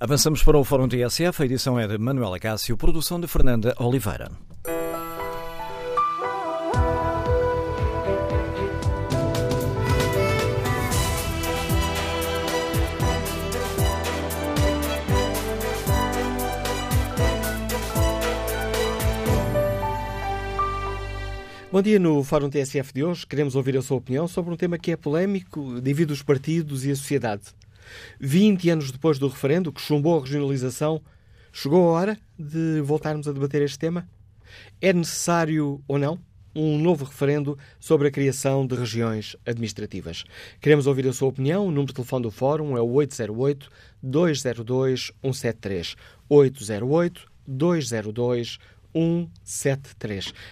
Avançamos para o Fórum TSF, a edição é de Manuela Cássio, produção de Fernanda Oliveira. Bom dia. No Fórum TSF de hoje queremos ouvir a sua opinião sobre um tema que é polémico, divide os partidos e a sociedade. 20 anos depois do referendo que chumbou a regionalização, chegou a hora de voltarmos a debater este tema? É necessário ou não um novo referendo sobre a criação de regiões administrativas? Queremos ouvir a sua opinião. O número de telefone do Fórum é o 808-202-173. 808-202-173. 173.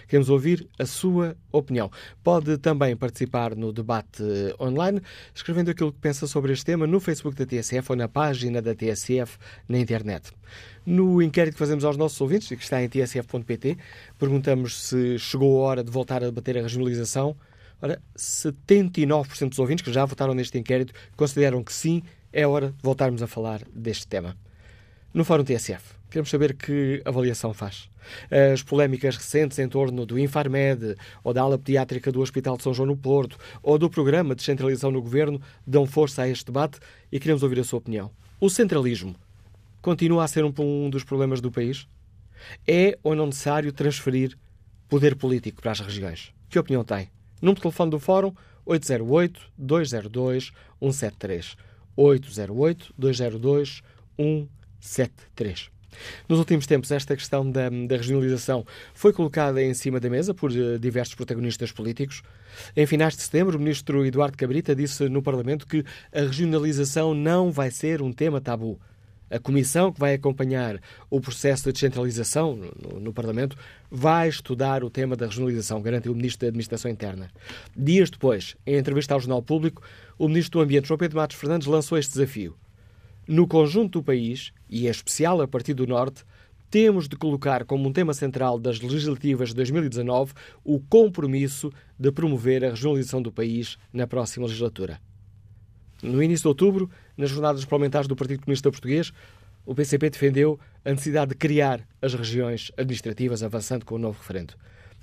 Queremos ouvir a sua opinião. Pode também participar no debate online, escrevendo aquilo que pensa sobre este tema no Facebook da TSF ou na página da TSF na internet. No inquérito que fazemos aos nossos ouvintes, que está em tsf.pt, perguntamos se chegou a hora de voltar a debater a regionalização. Ora, 79% dos ouvintes que já votaram neste inquérito consideram que sim, é hora de voltarmos a falar deste tema. No Fórum TSF, Queremos saber que avaliação faz. As polémicas recentes em torno do Infarmed, ou da ala pediátrica do Hospital de São João no Porto, ou do programa de descentralização no governo, dão força a este debate e queremos ouvir a sua opinião. O centralismo continua a ser um, um dos problemas do país? É ou não necessário transferir poder político para as regiões? Que opinião tem? Número de telefone do Fórum 808-202-173. 808-202-173. Nos últimos tempos, esta questão da, da, regionalização foi colocada em cima da mesa por uh, diversos protagonistas políticos. Em finais de setembro, o ministro Eduardo Cabrita disse no Parlamento que a regionalização não vai ser um tema tabu. A comissão que vai acompanhar o processo de descentralização no, no, Parlamento vai estudar o tema da regionalização, garantiu o Ministro da Administração Interna. Dias depois, em entrevista ao Jornal Público, o Ministro do Ambiente, João Pedro Matos Fernandes, lançou este desafio. No conjunto do país, e em especial a partir do Norte, temos de colocar como um tema central das legislativas de 2019 o compromisso de promover a regionalização do país na próxima legislatura. No início de outubro, nas jornadas parlamentares do Partido Comunista Português, o PCP defendeu a necessidade de criar as regiões administrativas, avançando com o novo referendo.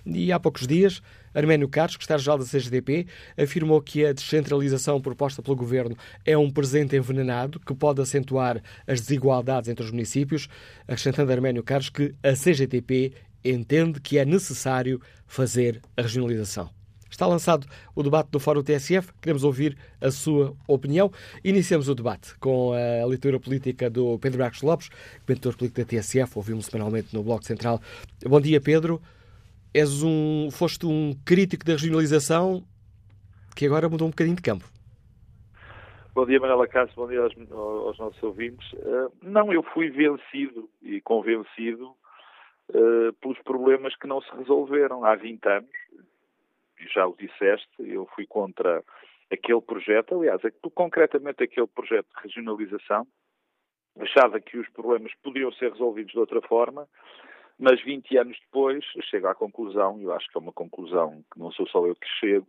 E há poucos dias, Arménio Carlos, secretário-geral da CGDP, afirmou que a descentralização proposta pelo governo é um presente envenenado que pode acentuar as desigualdades entre os municípios, acrescentando Arménio Carlos que a CGTP entende que é necessário fazer a regionalização. Está lançado o debate do Fórum TSF. Queremos ouvir a sua opinião. Iniciamos o debate com a leitura política do Pedro Marcos Lopes, comentador político da TSF. Ouvimos semanalmente no Bloco Central. Bom dia, Pedro és um, foste um crítico da regionalização que agora mudou um bocadinho de campo. Bom dia, Manuela Castro, bom dia aos, aos nossos ouvintes. Uh, não, eu fui vencido e convencido uh, pelos problemas que não se resolveram há 20 anos. Já o disseste, eu fui contra aquele projeto, aliás, concretamente aquele projeto de regionalização. Achava que os problemas podiam ser resolvidos de outra forma mas 20 anos depois chego à conclusão, e eu acho que é uma conclusão que não sou só eu que chego,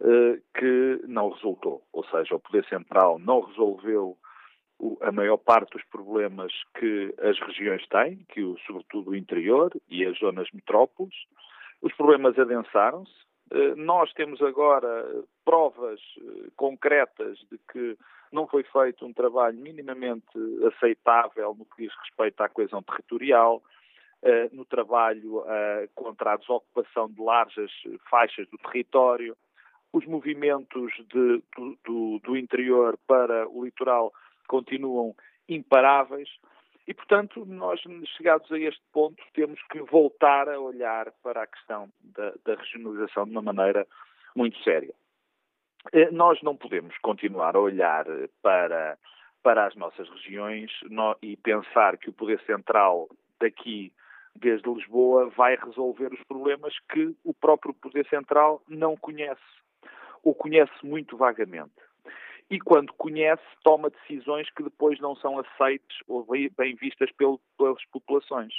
eh, que não resultou. Ou seja, o Poder Central não resolveu a maior parte dos problemas que as regiões têm, que sobretudo o interior e as zonas metrópoles. Os problemas adensaram-se. Eh, nós temos agora provas eh, concretas de que não foi feito um trabalho minimamente aceitável no que diz respeito à coesão territorial, no trabalho eh, contra a desocupação de largas faixas do território, os movimentos de, do, do, do interior para o litoral continuam imparáveis e, portanto, nós, chegados a este ponto, temos que voltar a olhar para a questão da, da regionalização de uma maneira muito séria. Eh, nós não podemos continuar a olhar para, para as nossas regiões no, e pensar que o poder central daqui desde Lisboa vai resolver os problemas que o próprio Poder Central não conhece, ou conhece muito vagamente. E quando conhece, toma decisões que depois não são aceites ou bem vistas pelas populações.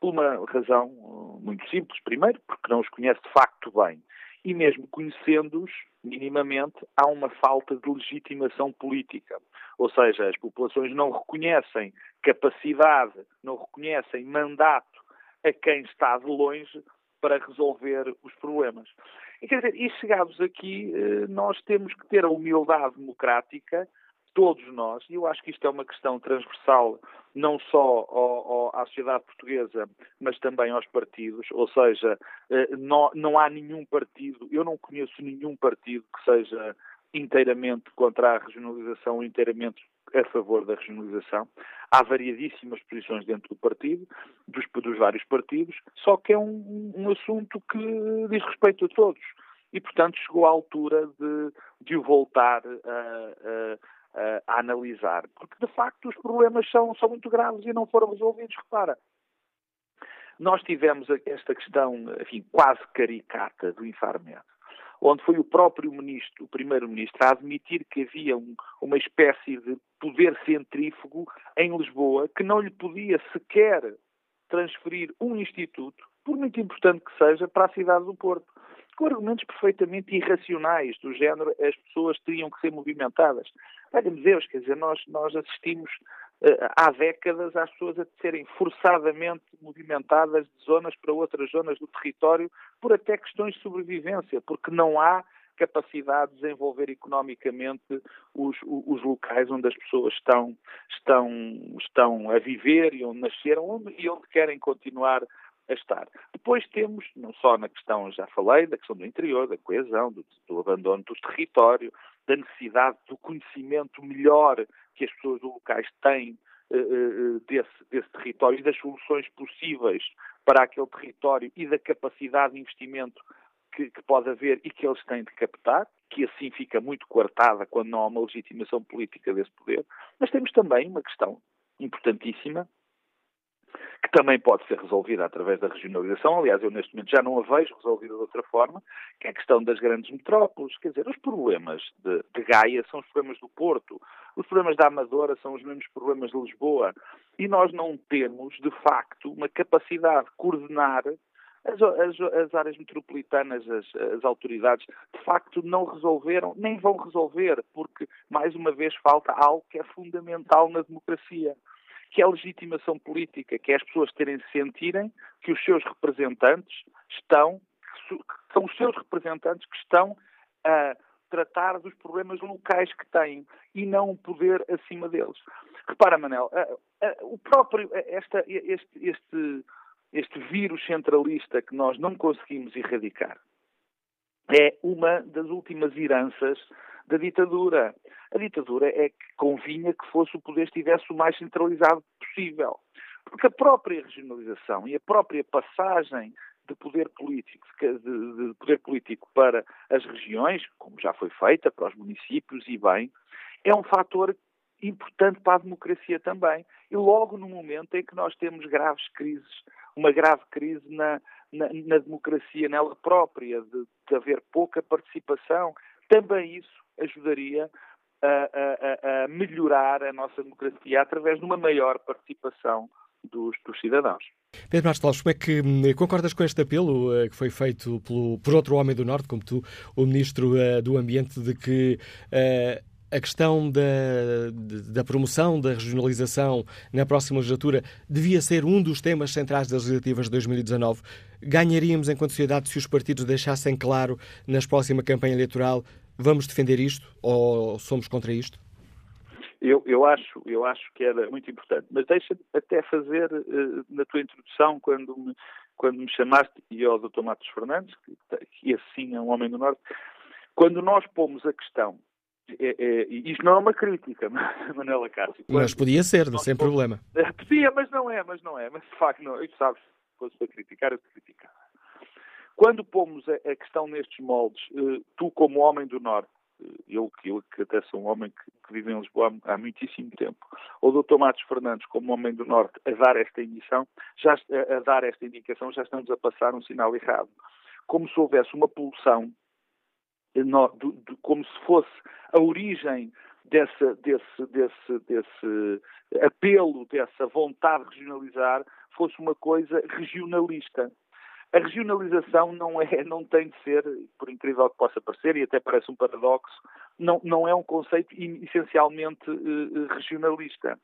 Por uma razão uh, muito simples. Primeiro, porque não os conhece de facto bem. e mesmo conhecendo-os minimamente, há uma falta de legitimação política. Ou seja, as populações não reconhecem capacidade, não reconhecem mandato a quem está de longe para resolver os problemas. E, quer dizer, e chegados aqui, eh, nós temos que ter a humildade democrática todos nós, e eu acho que isto é uma questão transversal não só ao, ao, à sociedade portuguesa, mas também aos partidos, ou seja, eh, não, não há nenhum partido, eu não conheço nenhum partido que seja inteiramente contra a regionalização, inteiramente a favor da regionalização. Há variadíssimas posições dentro do partido, dos, dos vários partidos, só que é um, um assunto que diz respeito a todos. E, portanto, chegou à altura de, de o voltar a, uh, a analisar, porque de facto os problemas são, são muito graves e não foram resolvidos. Repara, nós tivemos esta questão, enfim, quase caricata do Infarmed, onde foi o próprio ministro, o primeiro-ministro, a admitir que havia um, uma espécie de poder centrífugo em Lisboa que não lhe podia sequer transferir um instituto, por muito importante que seja, para a cidade do Porto com argumentos perfeitamente irracionais, do género as pessoas teriam que ser movimentadas. Olha-me Deus, quer dizer, nós, nós assistimos há décadas às pessoas a serem forçadamente movimentadas de zonas para outras zonas do território por até questões de sobrevivência, porque não há capacidade de desenvolver economicamente os, os locais onde as pessoas estão, estão, estão a viver e onde nasceram onde, e onde querem continuar a estar. Depois temos, não só na questão, já falei, da questão do interior, da coesão, do, do abandono do território, da necessidade do conhecimento melhor que as pessoas locais têm uh, desse, desse território e das soluções possíveis para aquele território e da capacidade de investimento que, que, pode haver e que eles têm de captar, que assim fica muito coartada quando não há uma legitimação política desse poder. Mas temos também uma questão importantíssima, que também pode ser resolvida através da regionalização. Aliás, eu neste momento já não a vejo resolvida de outra forma, que é a questão das grandes metrópoles. Quer dizer, os problemas de, de Gaia são os problemas do Porto, os problemas da Amadora são os mesmos problemas de Lisboa. E nós não temos, de facto, uma capacidade de coordenar as, as, as, áreas metropolitanas, as, as, autoridades, de facto não resolveram, nem vão resolver, porque, mais uma vez, falta algo que é fundamental na democracia, que é a legitimação política, que é as pessoas terem sentirem que os seus representantes estão, que são os seus representantes que estão a tratar dos problemas locais que têm e não o poder acima deles. Repara, Manel, o próprio, esta, este, este, este vírus centralista que nós não conseguimos erradicar é uma das últimas heranças da ditadura. A ditadura é que convinha que fosse o poder estivesse o mais centralizado possível. Porque a própria regionalização e a própria passagem de poder político, de, de poder político para as regiões, como já foi feita, para os municípios e bem, é um fator importante para a democracia também. E logo no momento em que nós temos graves crises, uma grave crise na, na, na democracia nela própria, de, de haver pouca participação, também isso ajudaria a, a, a, melhorar a nossa democracia através de uma maior participação dos, dos cidadãos. Pedro Marcos como é que hum, concordas com este apelo uh, que foi feito pelo, por outro homem do Norte, como tu, o Ministro uh, do Ambiente, de que uh, a questão da, da promoção da regionalização na próxima legislatura devia ser um dos temas centrais das legislativas de 2019. Ganharíamos enquanto sociedade se os partidos deixassem claro na próxima campanha eleitoral vamos defender isto ou somos contra isto? Eu, eu, acho, eu acho que era muito importante, mas deixa até fazer uh, na tua introdução, quando me, quando me chamaste, e ao Dr. Matos Fernandes, que, assim é um homem do Norte, quando nós pomos a questão é, é, isto não é uma crítica, Manela Cássio. Mas podia ser, não sem problema. Podia, mas não é, mas não é. Mas de facto, não. E sabes, se fosse para criticar, eu te criticava. Quando pomos a, a questão nestes moldes, uh, tu como homem do Norte, uh, eu, eu que até sou um homem que, que vive em Lisboa há, há, muitíssimo tempo, ou o Dr. Matos Fernandes como homem do Norte a dar esta emissão, já, a, a dar esta indicação, já estamos a passar um sinal errado. Como se houvesse uma pulsão no, de, de, como se fosse a origem desse, desse, desse, desse apelo, dessa vontade de regionalizar, fosse uma coisa regionalista. A regionalização não, é, não tem de ser, por incrível que possa parecer, e até parece um paradoxo, não, não é um conceito essencialmente uh, regionalista.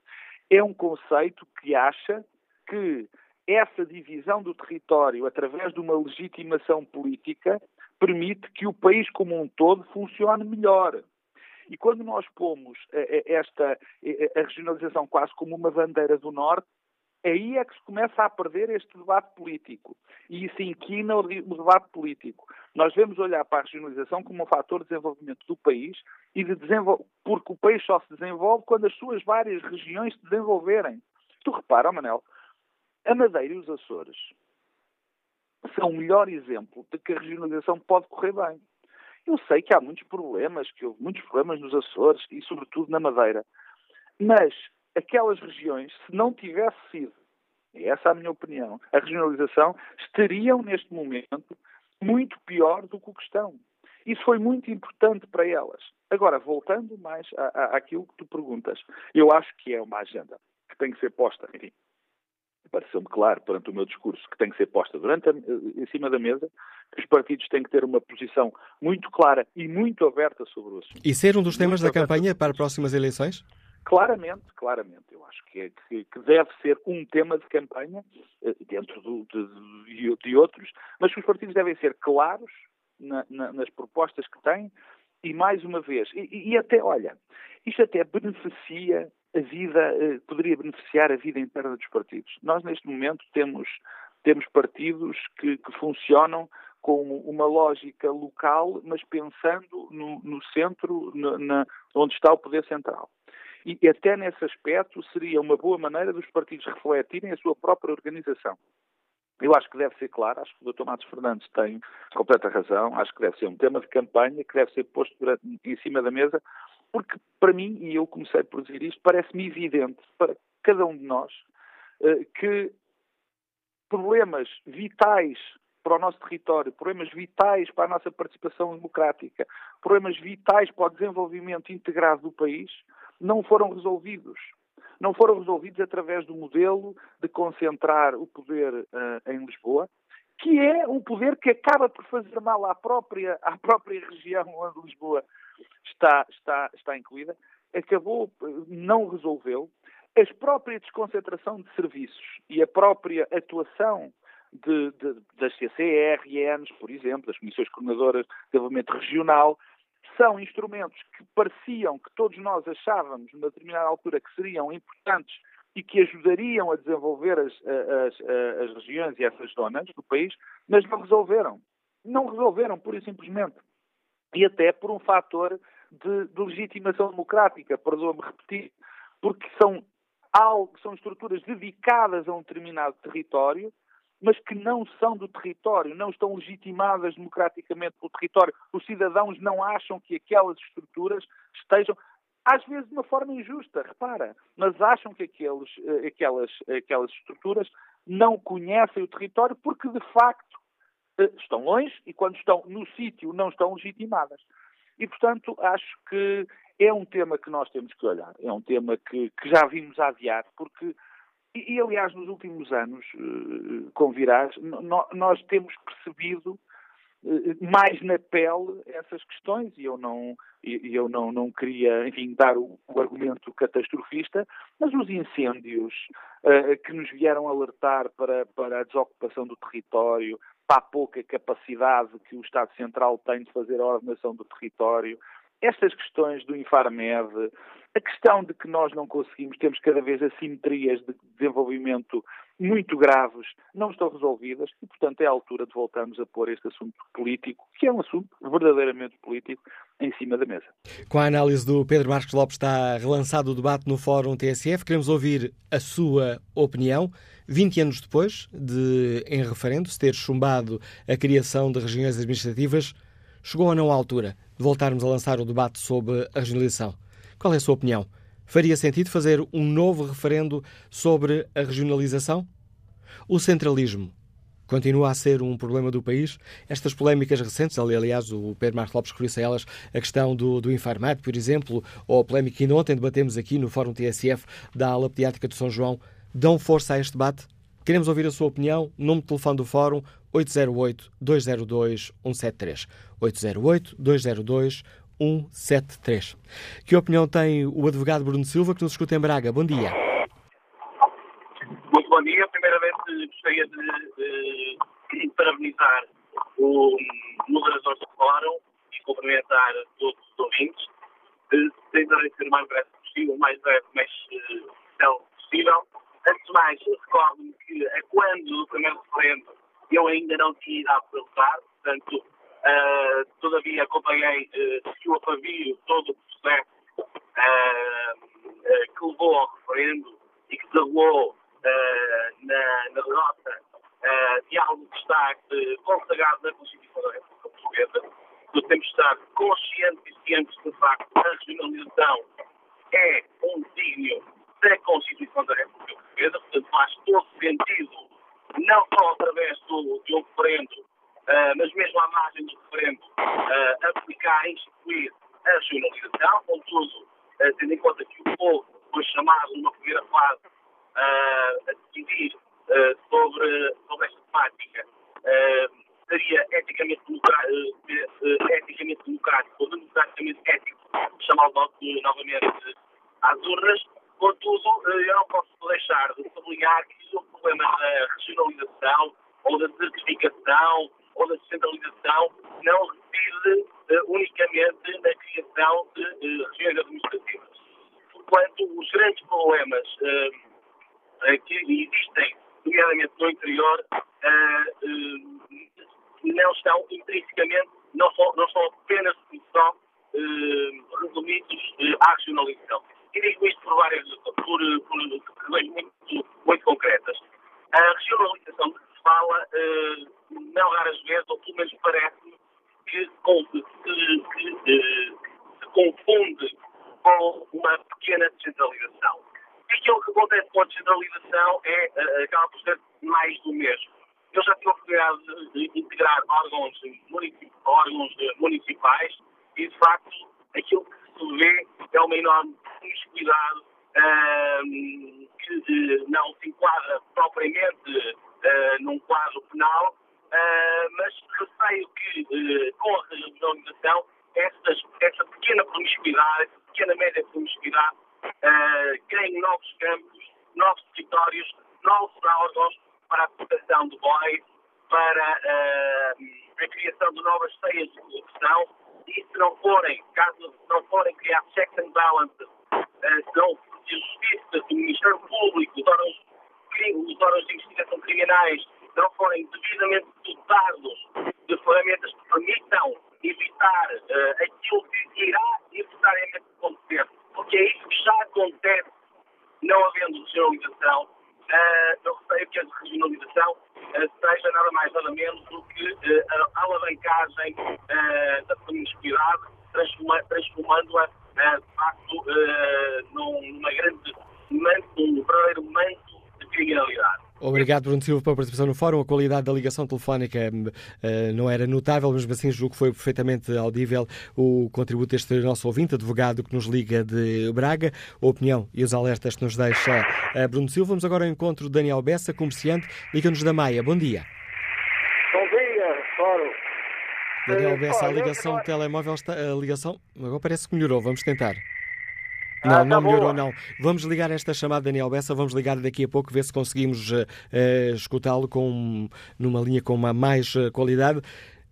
É um conceito que acha que essa divisão do território, através de uma legitimação política, permite que o país como um todo funcione melhor. E quando nós pomos eh, eh, esta eh, a regionalização quase como uma bandeira do Norte, aí é que se começa a perder este debate político. E isso inquina o debate político. Nós devemos olhar para a regionalização como um fator de desenvolvimento do país e de desenvol... porque o país só se desenvolve quando as suas várias regiões se desenvolverem. Tu repara, Manel, a Madeira e os Açores são o melhor exemplo de que a regionalização pode correr bem. Eu sei que há muitos problemas, que houve muitos problemas nos Açores e, sobretudo, na Madeira. Mas aquelas regiões, se não tivesse sido, e essa é a minha opinião, a regionalização, estariam neste momento muito pior do que o que estão. Isso foi muito importante para elas. Agora, voltando mais à, àquilo que tu perguntas, eu acho que é uma agenda que tem que ser posta, enfim, pareceu-me claro perante o meu discurso que tem que ser posta durante a, em cima da mesa, que os partidos têm que ter uma posição muito clara e muito aberta sobre o assunto. E ser um dos temas muito da campanha para próximas eleições? Claramente, claramente. Eu acho que, é, que, que deve ser um tema de campanha, eh, dentro do, de, de, outros, mas que os partidos devem ser claros na, na, nas propostas que têm e, mais uma vez, e, e até, olha, isto até beneficia a vida, eh, poderia beneficiar a vida interna dos partidos. Nós, neste momento, temos, temos partidos que, que funcionam com uma lógica local, mas pensando no, no centro, na, onde está o poder central. E até nesse aspecto seria uma boa maneira dos partidos refletirem a sua própria organização. Eu acho que deve ser claro, acho que o Dr. Matos Fernandes tem completa razão, acho que deve ser um tema de campanha que deve ser posto em cima da mesa porque, para mim, e eu comecei por dizer isto, parece-me evidente para cada um de nós eh, que problemas vitais para o nosso território, problemas vitais para a nossa participação democrática, problemas vitais para o desenvolvimento integrado do país, não foram resolvidos. Não foram resolvidos através do modelo de concentrar o poder uh, em Lisboa, que é um poder que acaba por fazer mal à própria, à própria região onde Lisboa está, está, está incluída, acabou, não resolveu. A própria desconcentração de serviços e a própria atuação de, de, das CCRNs, por exemplo, das Comissões Coordenadoras de Desenvolvimento Regional, são instrumentos que pareciam que todos nós achávamos, numa determinada altura, que seriam importantes e que ajudariam a desenvolver as, as, as, regiões e essas zonas do país, mas não resolveram. Não resolveram, pura e simplesmente e até por um fator de, de legitimação democrática, perdoa-me repetir, porque são, algo, são estruturas dedicadas a um determinado território, mas que não são do território, não estão legitimadas democraticamente pelo território. Os cidadãos não acham que aquelas estruturas estejam, às vezes de uma forma injusta, repara, mas acham que aqueles, eh, aquelas, aquelas estruturas não conhecem o território porque, de facto, eh, estão longe e quando estão no sítio não estão legitimadas. E, portanto, acho que é um tema que nós temos que olhar, é um tema que, que já vimos adiar, porque, e, e, aliás, nos últimos anos, eh, com Virás, nós temos percebido eh, mais na pele essas questões e eu não eu não não queria enfim dar o, o argumento catastrofista mas os incêndios uh, que nos vieram alertar para para a desocupação do território para a pouca capacidade que o Estado Central tem de fazer a ordenação do território, estas questões do Infarmed, a questão de que nós não conseguimos, temos cada vez assimetrias de desenvolvimento muito graves, não estão resolvidas e, portanto, é a altura de voltarmos a pôr este assunto político, que é um assunto verdadeiramente político, em cima da mesa. Com a análise do Pedro Marcos Lopes está relançado o debate no Fórum TSF. Queremos ouvir a sua opinião. 20 anos depois de, em referendo, se ter chumbado a criação de regiões administrativas, chegou ou não a altura de voltarmos a lançar o debate sobre a regionalização? Qual é a sua opinião? Faria sentido fazer um novo referendo sobre a regionalização? O centralismo continua a ser um problema do país. Estas polémicas recentes, aliás, o Pedro Marcos Lopes referiu-se a elas, a questão do, do Infarmat, por exemplo, ou a polémica que ontem debatemos aqui no Fórum TSF da ala pediátrica de São João, dão força a este debate? Queremos ouvir a sua opinião. Número de telefone do Fórum 808-202-173. 808-202-173. Que opinião tem o advogado Bruno Silva, que nos escuta em Braga? Bom dia. Muito bom dia. Primeiramente, gostaria de, de, de parabenizar o moderador do fórum e cumprimentar todos os ouvintes. Tentarei ser o mais breve possível, o mais breve, mais uh, possível. Antes de mais, recordo-me que a quando do primeiro referendo eu ainda não tinha idade para votar, portanto, uh, todavia acompanhei, uh, seguiu a pavio todo o processo uh, que levou ao referendo e que derrubou na, na derrota de algo que está consagrado na Constituição da República Portuguesa. Nós temos de estar conscientes e cientes do facto que a regionalização é um desígnio da Constituição da República Portuguesa, portanto faz todo sentido, não só através do, um referendo, uh, mas mesmo à margem do referendo, uh, aplicar e instituir a regionalização, contudo, uh, tendo em conta que o povo foi chamado numa primeira fase a decidir sobre, sobre esta temática, seria eticamente eticamente democrático ou democraticamente ético chamá-lo novamente às urnas, Contudo, eh, eu não posso deixar de sublinhar que o problema da regionalização ou da desertificação ou da descentralização não reside uh, unicamente na criação de uh, regiões administrativas. Porquanto, os grandes problemas uh, que existem, nomeadamente no interior, não estão intrinsecamente, não são, não são apenas só resumidos à regionalização e digo isto por várias, por, por razões muito, muito concretas. A regionalização que se fala, uh, não raras vezes, ou pelo menos parece-me, que, que, que, que, se confunde com uma pequena descentralização. E aquilo que acontece com a descentralização é, uh, acaba por ser mais do mesmo. Eu já tive a oportunidade de integrar órgãos, órgãos municipais e, de facto, aquilo que se vê é uma enorme promiscuidade uh, que uh, não se enquadra propriamente uh, num quadro penal, ah, mas receio que com a regionalização essas, essa pequena promiscuidade, essa pequena média promiscuidade, ganhe novos campos, novos territórios, novos órgãos para a proteção do boi, para a criação de novas ceias de corrupção e se não forem, caso não forem criados checks and balances não de justiça, do Ministério Público, os órgãos, os órgãos de investigação criminais não forem devidamente dotados de ferramentas que permitam evitar uh, aquilo que irá necessariamente acontecer, porque é isso que já acontece não havendo regionalização. Uh, eu receio que a regionalização uh, seja nada mais nada menos do que uh, a alavancagem da promiscuidade, transformando-a de facto, numa grande manto, um verdadeiro manto de criminalidade. Obrigado, Bruno Silva, pela participação no fórum. A qualidade da ligação telefónica uh, não era notável, mas assim julgo que foi perfeitamente audível o contributo deste nosso ouvinte, advogado que nos liga de Braga, a opinião e os alertas que nos deixa uh, Bruno Silva. Vamos agora ao encontro de Daniel Bessa, comerciante, liga-nos da Maia. Bom dia. Bom dia, fórum. Daniel Bessa, a ligação telemóvel está. A ligação. Agora parece que melhorou, vamos tentar. Não, ah, não tá melhorou, não. Vamos ligar esta chamada, Daniel Bessa, vamos ligar daqui a pouco, ver se conseguimos uh, escutá-lo com, numa linha com uma mais uh, qualidade.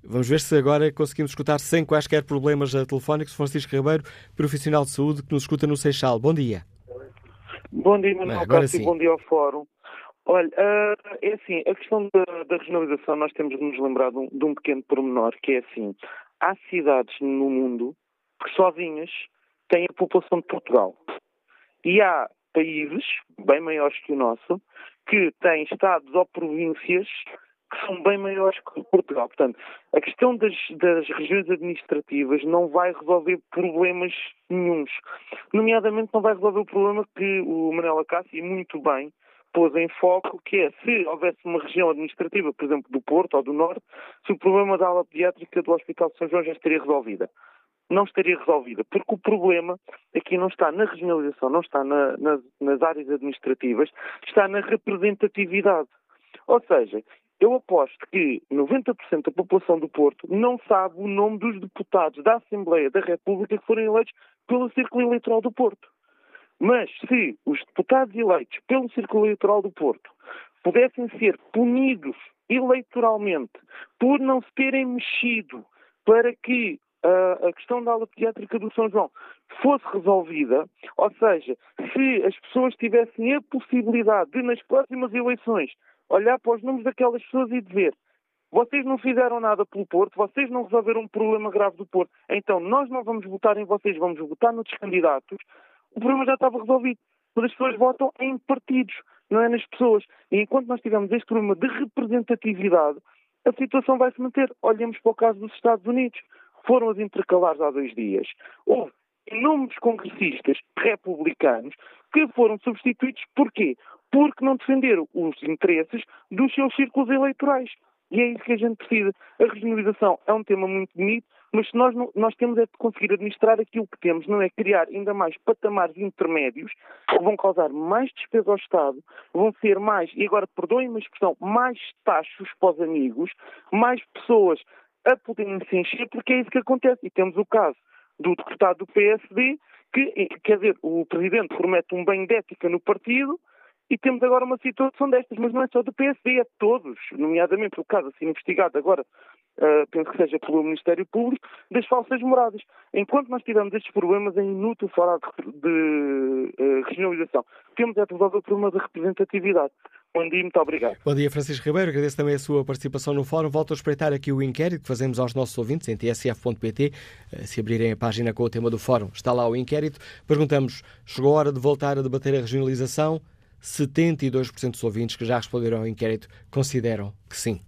Vamos ver se agora conseguimos escutar sem quaisquer problemas telefónicos. Francisco Ribeiro, profissional de saúde, que nos escuta no Seixal. Bom dia. Bom dia, Manuel Cássio, bom dia ao Fórum. Olha, uh, é assim, a questão da, da, regionalização, nós temos de nos lembrar de um, de um, pequeno pormenor, que é assim, há cidades no mundo que sozinhas têm a população de Portugal. E há países, bem maiores que o nosso, que têm estados ou províncias que são bem maiores que Portugal. Portanto, a questão das, das regiões administrativas não vai resolver problemas nenhums. Nomeadamente, não vai resolver o problema que o Manuel Acácio, muito bem, pôs em foco, que é se houvesse uma região administrativa, por exemplo, do Porto ou do Norte, se o problema da ala pediátrica do Hospital de São João já estaria resolvida. Não estaria resolvida, porque o problema aqui não está na regionalização, não está na, nas áreas administrativas, está na representatividade. Ou seja, Eu aposto que 90% da população do Porto não sabe o nome dos deputados da Assembleia da República que foram eleitos pelo Círculo Eleitoral do Porto. Mas se os deputados eleitos pelo Círculo Eleitoral do Porto pudessem ser punidos eleitoralmente por não se terem mexido para que a questão da aula pediátrica do São João fosse resolvida, ou seja, se as pessoas tivessem a possibilidade de, nas próximas eleições, olhar para os números daquelas pessoas e dizer vocês não fizeram nada pelo Porto, vocês não resolveram um problema grave do Porto, então nós não vamos votar em vocês, vamos votar noutros candidatos, o problema já estava resolvido. As pessoas votam em partidos, não é nas pessoas. E enquanto nós tivermos este problema de representatividade, a situação vai se manter. Olhemos para o caso dos Estados Unidos. Foram as intercalares há dois dias. Houve inúmeros congressistas republicanos que foram substituídos. Porquê? Porque não defenderam os interesses dos seus círculos eleitorais. E é isso que a gente precisa. A regionalização é um tema muito bonito, mas nós, nós temos é de conseguir administrar aquilo que temos, não é criar ainda mais patamares intermédios que vão causar mais despesa ao Estado, vão ser mais, e agora perdoem-me a expressão, mais taxos para os amigos, mais pessoas a poderem se encher, porque é isso que acontece. E temos o caso do deputado do PSD, que, quer dizer, o presidente promete um bem de ética no partido, e temos agora uma situação destas, mas não é só do PSD, é de todos, nomeadamente o caso a ser investigado agora, uh, penso que seja pelo Ministério Público, das falsas moradas. Enquanto nós tivermos estes problemas, é inútil falar de, de uh, regionalização. Temos é o problema da representatividade. Bom dia, muito obrigado. Bom dia, Francisco Ribeiro. Agradeço também a sua participação no fórum. Volto a espreitar aqui o inquérito que fazemos aos nossos ouvintes em tsf.pt. Eh, se abrirem a página com o tema do fórum, está lá o inquérito. Perguntamos: chegou a hora de voltar a debater a regionalização? 72% dos ouvintes que já responderam ao inquérito consideram que sim.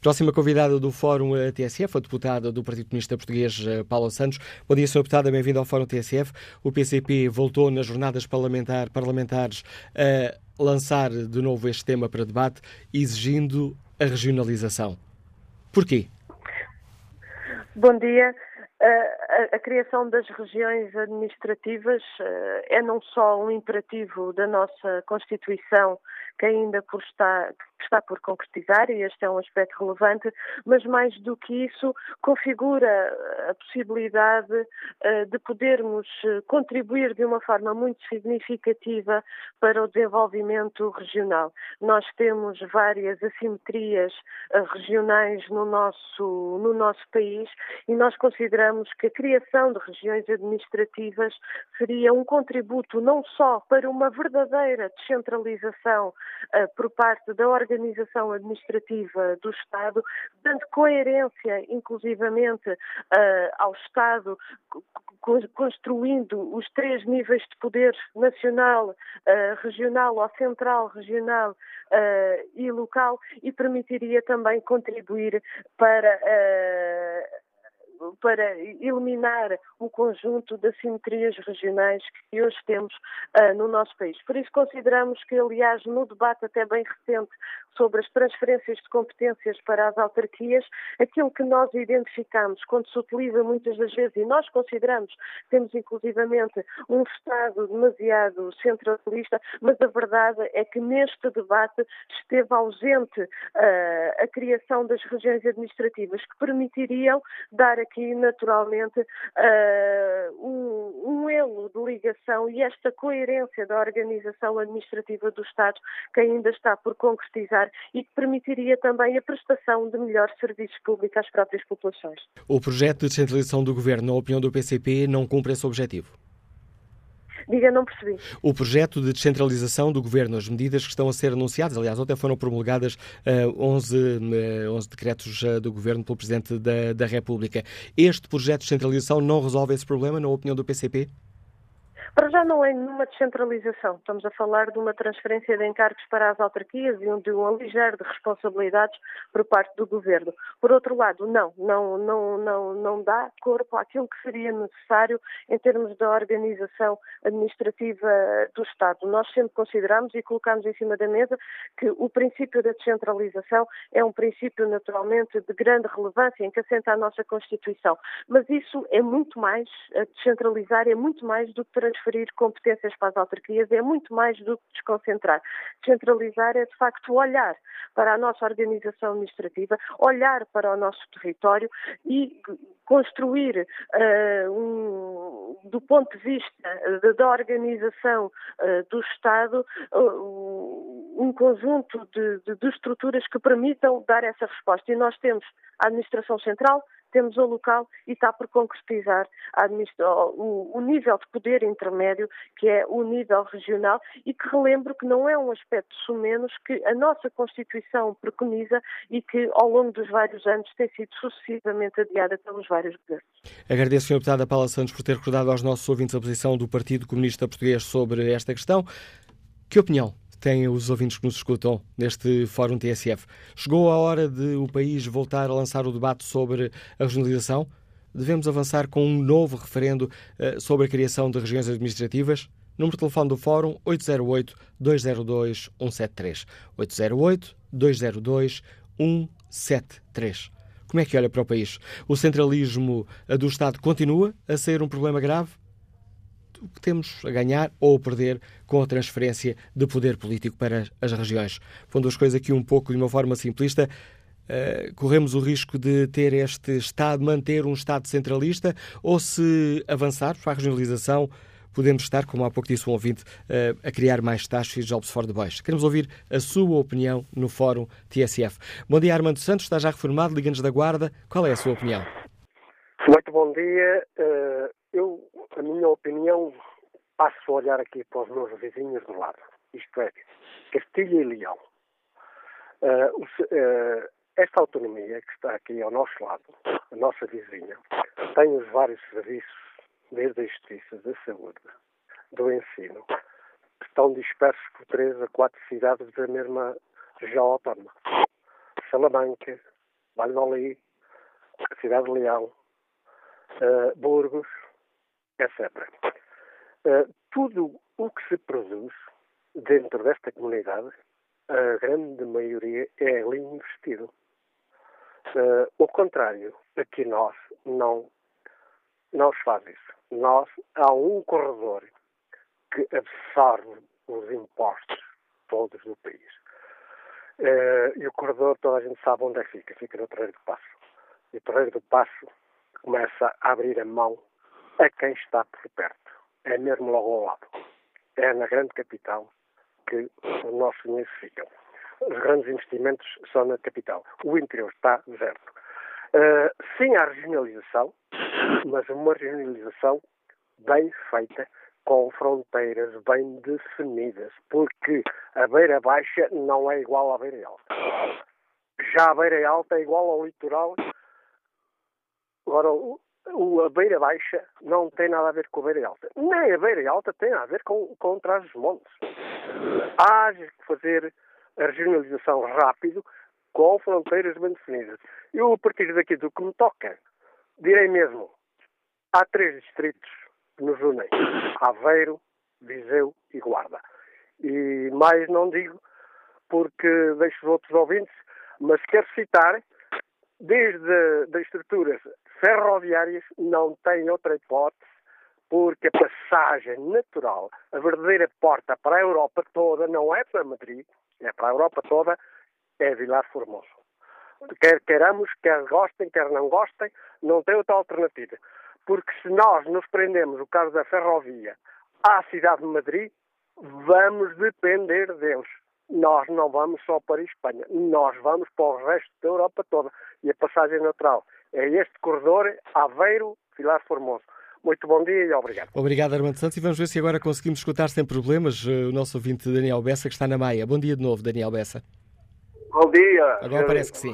Próxima convidada do Fórum TSF, a deputada do Partido Comunista Português, eh, Paula Santos. Bom dia, Sra. Deputada, bem-vinda ao Fórum TSF. O PCP voltou nas jornadas parlamentar, parlamentares a lançar de novo este tema para debate, exigindo a regionalização. Porquê? Bom dia. A, a, criação das regiões administrativas uh, é não só um imperativo da nossa Constituição, que ainda por está, está por concretizar, e este é um aspecto relevante, mas mais do que isso, configura a possibilidade uh, de podermos eh, contribuir de uma forma muito significativa para o desenvolvimento regional. Nós temos várias assimetrias regionais no nosso, no nosso país e nós consideramos que a criação de regiões administrativas seria um contributo não só para uma verdadeira descentralização uh, por parte da organização administrativa do Estado, dando coerência, inclusivamente, uh, ao Estado, construindo os três níveis de poder nacional, uh, regional ou central, regional e local, e permitiria também contribuir para para eliminar o conjunto de assimetrias regionais que hoje temos uh, no nosso país. Por isso consideramos que, aliás, no debate até bem recente sobre as transferências de competências para as autarquias, aquilo que nós identificamos quando se utiliza muitas das vezes, e nós consideramos, temos inclusivamente um Estado demasiado centralista, mas a verdade é que neste debate esteve ausente uh, a criação das regiões administrativas que permitiriam dar aqui naturalmente uh, um, um elo de ligação e esta coerência da organização administrativa do Estado que ainda está por concretizar e que permitiria também a prestação de melhores serviços públicos às próprias populações. O projeto de descentralização do governo, na opinião do PCP, não cumpre esse objetivo? Diga, não percebi. O projeto de descentralização do governo, as medidas que estão a ser anunciadas, aliás, ontem foram promulgadas uh, 11, uh, 11 decretos uh, do governo pelo Presidente da, da República. Este projeto de descentralização não resolve esse problema, na opinião do PCP? Para já não é nenhuma descentralização. Estamos a falar de uma transferência de encargos para as autarquias e de um aligero de responsabilidades por parte do governo. Por outro lado, não, não, não, não, não dá corpo àquilo que seria necessário em termos da organização administrativa do Estado. Nós sempre consideramos e colocamos em cima da mesa que o princípio da descentralização é um princípio naturalmente de grande relevância em que assenta a nossa Constituição. Mas isso é muito mais, descentralizar é muito mais do que transferir transferir competências para as autarquias é muito mais do que desconcentrar. Descentralizar é, de facto, olhar para a nossa organização administrativa, olhar para o nosso território e construir uh, um, do ponto de vista de, da organização uh, do Estado uh, um conjunto de, de, de estruturas que permitam dar essa resposta. E nós temos a administração central, temos o local e está por concretizar o, o, nível de poder intermédio, que é o nível regional, e que relembro que não é um aspecto sumenos que a nossa Constituição preconiza e que ao longo dos vários anos tem sido sucessivamente adiada pelos vários governos. Agradeço, Sr. Deputada Paula Santos, por ter recordado aos nossos ouvintes a posição do Partido Comunista Português sobre esta questão. Que opinião têm os ouvintes que nos escutam neste Fórum TSF. Chegou a hora de o país voltar a lançar o debate sobre a regionalização? Devemos avançar com um novo referendo uh, sobre a criação de regiões administrativas? Número de telefone do Fórum 808-202-173. 808-202-173. Como é que olha para o país? O centralismo do Estado continua a ser um problema grave? O que temos a ganhar ou a perder com a transferência de poder político para as regiões. Pondo as coisas aqui um pouco de uma forma simplista, uh, corremos o risco de ter este Estado, manter um Estado centralista, ou se avançar para a regionalização, podemos estar, como há pouco disse um ouvinte, uh, a criar mais taxas de jobs for the boys. Queremos ouvir a sua opinião no Fórum TSF. Bom dia, Armando Santos, está já reformado, Liga-nos da Guarda. Qual é a sua opinião? Muito bom dia. Uh, eu a minha opinião, passo a olhar aqui para os meus vizinhos do lado, isto é, Castilha e Leão. Uh, uh, esta autonomia que está aqui ao nosso lado, a nossa vizinha, tem os vários serviços, desde a justiça, da saúde, do ensino, que estão dispersos por três a quatro cidades da mesma região autónoma. Salamanca, Valladolid, Cidade de Leão, uh, Burgos, etc. Uh, tudo o que se produz dentro desta comunidade, a grande maioria é ali investido. Uh, o contrário, aqui nós não, não faz isso. Nós, há um corredor que absorve os impostos todos do país. Uh, e o corredor, toda a gente sabe onde é que fica. Fica no Terreiro do Passo. E o Terreiro do Passo começa a abrir a mão a quem está por perto. É mesmo logo ao lado. É na grande capital que os nossos dinheiros ficam. Os grandes investimentos são na capital. O interior está deserto. Uh, sim, há regionalização, mas uma regionalização bem feita, com fronteiras bem definidas, porque a beira baixa não é igual à beira alta. Já a beira alta é igual ao litoral. Agora, o, a beira baixa não tem nada a ver com a beira alta. Nem a beira alta tem a ver com, com trás-os-montes. Há de fazer a regionalização rápido com fronteiras bem definidas. Eu, a partir daqui do que me toca, direi mesmo, há três distritos que nos unem. Aveiro, Viseu e Guarda. E mais não digo, porque deixo os outros ouvintes, mas quero citar, desde as estruturas ferroviárias não têm outra hipótese porque a passagem natural, a verdadeira porta para a Europa toda, não é para Madrid, é para a Europa toda, é Vilar Formoso. Quer queiramos, quer gostem, quer não gostem, não tem outra alternativa. Porque se nós nos prendemos o caso da ferrovia à cidade de Madrid, vamos depender deles. Nós não vamos só para a Espanha, nós vamos para o resto da Europa toda. E a passagem natural é este corredor Aveiro, Vilar Formoso. Muito bom dia e obrigado. Obrigado, Armando Santos. E vamos ver se agora conseguimos escutar sem problemas eh, o nosso ouvinte Daniel Bessa, que está na Maia. Bom dia de novo, Daniel Bessa. Bom dia. Agora parece que sim.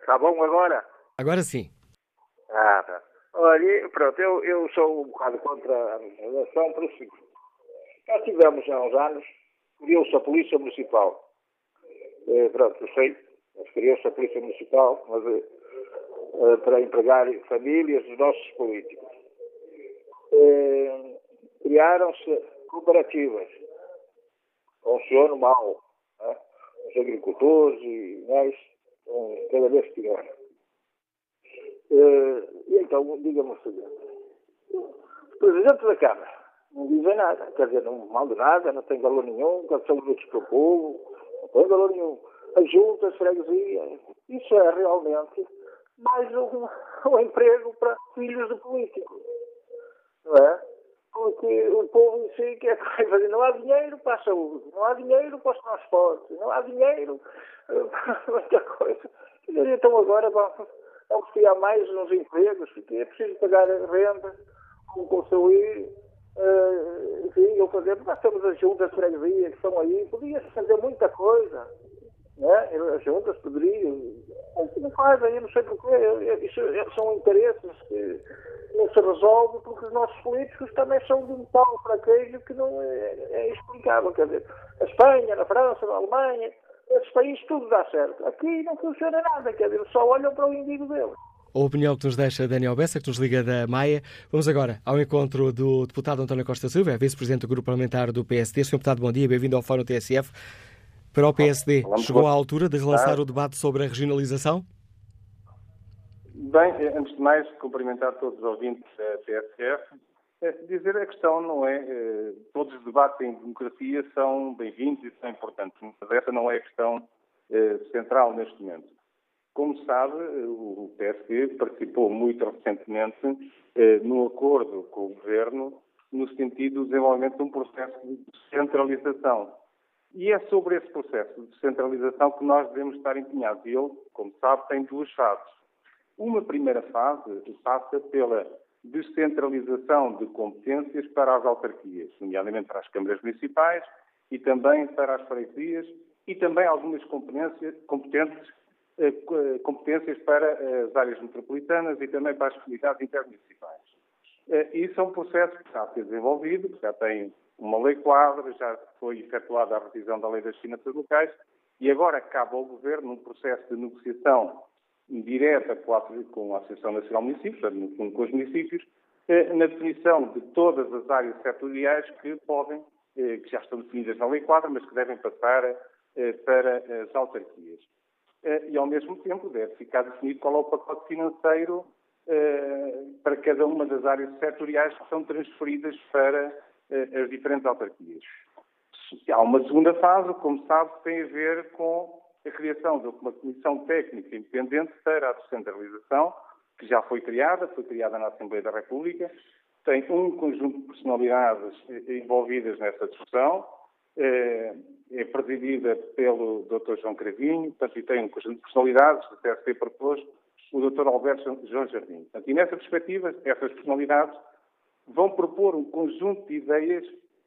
Está bom agora? Agora sim. Ah, tá. Olha, pronto, eu, eu sou um bocado contra a relação por seguinte. Nós tivemos há uns anos, criou-se a Polícia Municipal. Eh, pronto, eu sei, mas criou-se a Polícia Municipal, mas eh, para empregar famílias dos nossos políticos. Eh, criaram-se cooperativas. Funcionam mal. Né? Os agricultores e mais cada vez pior. Eh, e então, digamos o seguinte. O Presidente da Câmara não dizem nada. Quer dizer, não mal de nada, não tem valor nenhum, são lutas para o povo, não tem valor nenhum. As juntas, freguesia, isso é realmente mais um, um emprego para filhos de políticos. Não é? Porque o povo em si quer fazer. Não há dinheiro para a saúde, não há dinheiro para os transportes, não há dinheiro para muita coisa. Então agora vamos, criar mais uns empregos, porque é preciso pagar renda, como construir, uh, enfim, eu fazer. Nós temos as juntas de freguesia que estão aí, podia-se fazer muita coisa. Né? As juntas poderiam. Não faz aí, não sei porquê. Isso são interesses que não se resolvem porque os nossos políticos também são de um tal fraquejo que não é, é explicável. Quer dizer, a Espanha, na França, na Alemanha, esses países tudo dá certo. Aqui não funciona nada, quer dizer, só olham para o indivíduo deles. A opinião que nos deixa Daniel Bessa, que nos liga da Maia. Vamos agora ao encontro do deputado António Costa Silva, é vice-presidente do grupo parlamentar do PSD. Sr. deputado, bom dia, bem-vindo ao Fórum TSF. Para o PSD, chegou à altura de relançar o debate sobre a regionalização? Bem, antes de mais, cumprimentar todos os ouvintes da TSF. É, dizer a questão não é. Eh, todos os debates em democracia são bem-vindos e são importantes, mas essa não é a questão eh, central neste momento. Como sabe, o PSD participou muito recentemente eh, no acordo com o Governo no sentido do desenvolvimento de um processo de descentralização. E é sobre esse processo de descentralização que nós devemos estar empenhados. Ele, como sabe, tem duas fases. Uma primeira fase passa pela descentralização de competências para as autarquias, nomeadamente para as câmaras municipais e também para as freguesias e também algumas competências, competências eh, eh, competências para eh, as áreas metropolitanas e também para as comunidades intermunicipais. Isso é um processo que está a ser desenvolvido, que já tem uma lei quadra, já foi efetuada a revisão da lei das finanças locais e agora cabe ao Governo um processo de negociação direta com a, Associação Nacional de Municípios, com os municípios, na definição de todas as áreas setoriais que podem, que já estão definidas na lei quadra, mas que devem passar para as autarquias. Eh, e, ao mesmo tempo, deve ficar definido qual é o pacote financeiro eh, para cada uma das áreas setoriais que são transferidas para eh, as diferentes autarquias. Há uma segunda fase, como sabe, que tem a ver com a criação de uma comissão técnica independente para a descentralização, que já foi criada, foi criada na Assembleia da República, tem um conjunto de personalidades envolvidas nessa discussão, é, é presidida pelo Dr. João Cravinho, portanto, e tem um conjunto de personalidades, o TSP propôs o Dr. Alberto João Jardim. Portanto, e nessa perspectiva, essas personalidades vão propor um conjunto de ideias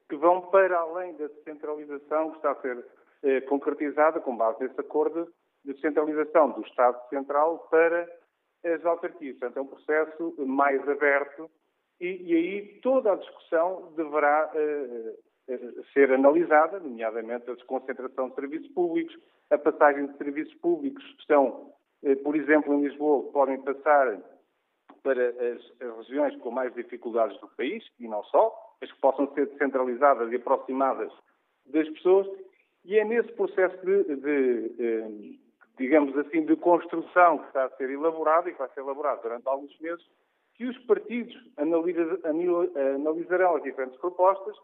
que vão para além da descentralização que está a ser eh, concretizada com base nesse acordo de descentralização do Estado Central para as autarquias. Portanto, é um processo mais aberto e, e aí toda a discussão deverá eh, ser analisada, nomeadamente a desconcentração de serviços públicos, a passagem de serviços públicos que estão, eh, por exemplo, em Lisboa, podem passar para as, regiões com mais dificuldades do país, e não só, mas que possam ser descentralizadas e aproximadas das pessoas, e é nesse processo de, de eh, digamos assim, de construção que está a ser elaborado e que vai ser elaborado durante alguns meses, que os partidos analisarão as diferentes propostas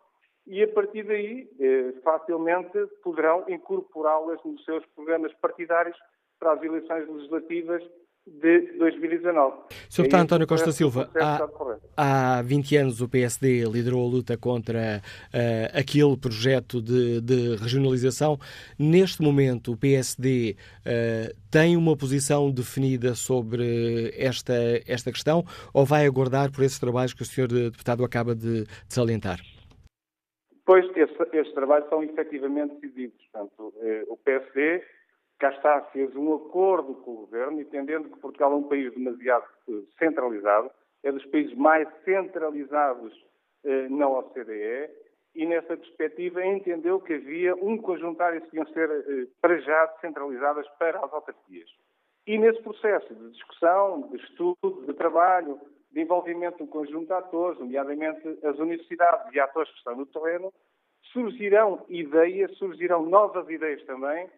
e a partir daí eh, facilmente poderão incorporá-las nos seus programas partidários para as eleições legislativas de 2019. Sr. Deputado António Costa Silva, há, há 20 anos o PSD liderou a luta contra uh, aquele projeto de, de, regionalização. Neste momento, o PSD uh, eh, tem uma posição definida sobre esta, esta questão ou vai aguardar por esses trabalhos que o Sr. Deputado acaba de, de salientar? Pois, esses, trabalhos são efetivamente decisivos. Portanto, eh, o PSD cá está, fez um acordo com o governo, entendendo que Portugal é um país demasiado eh, centralizado, é dos países mais centralizados eh, na OCDE, e nessa perspectiva entendeu que havia um conjunto de áreas que iam ser, eh, para já, centralizadas para as autarquias. E nesse processo de discussão, de estudo, de trabalho, de envolvimento de um conjunto de atores, nomeadamente as universidades e atores que estão no terreno, surgirão ideias, surgirão novas ideias também,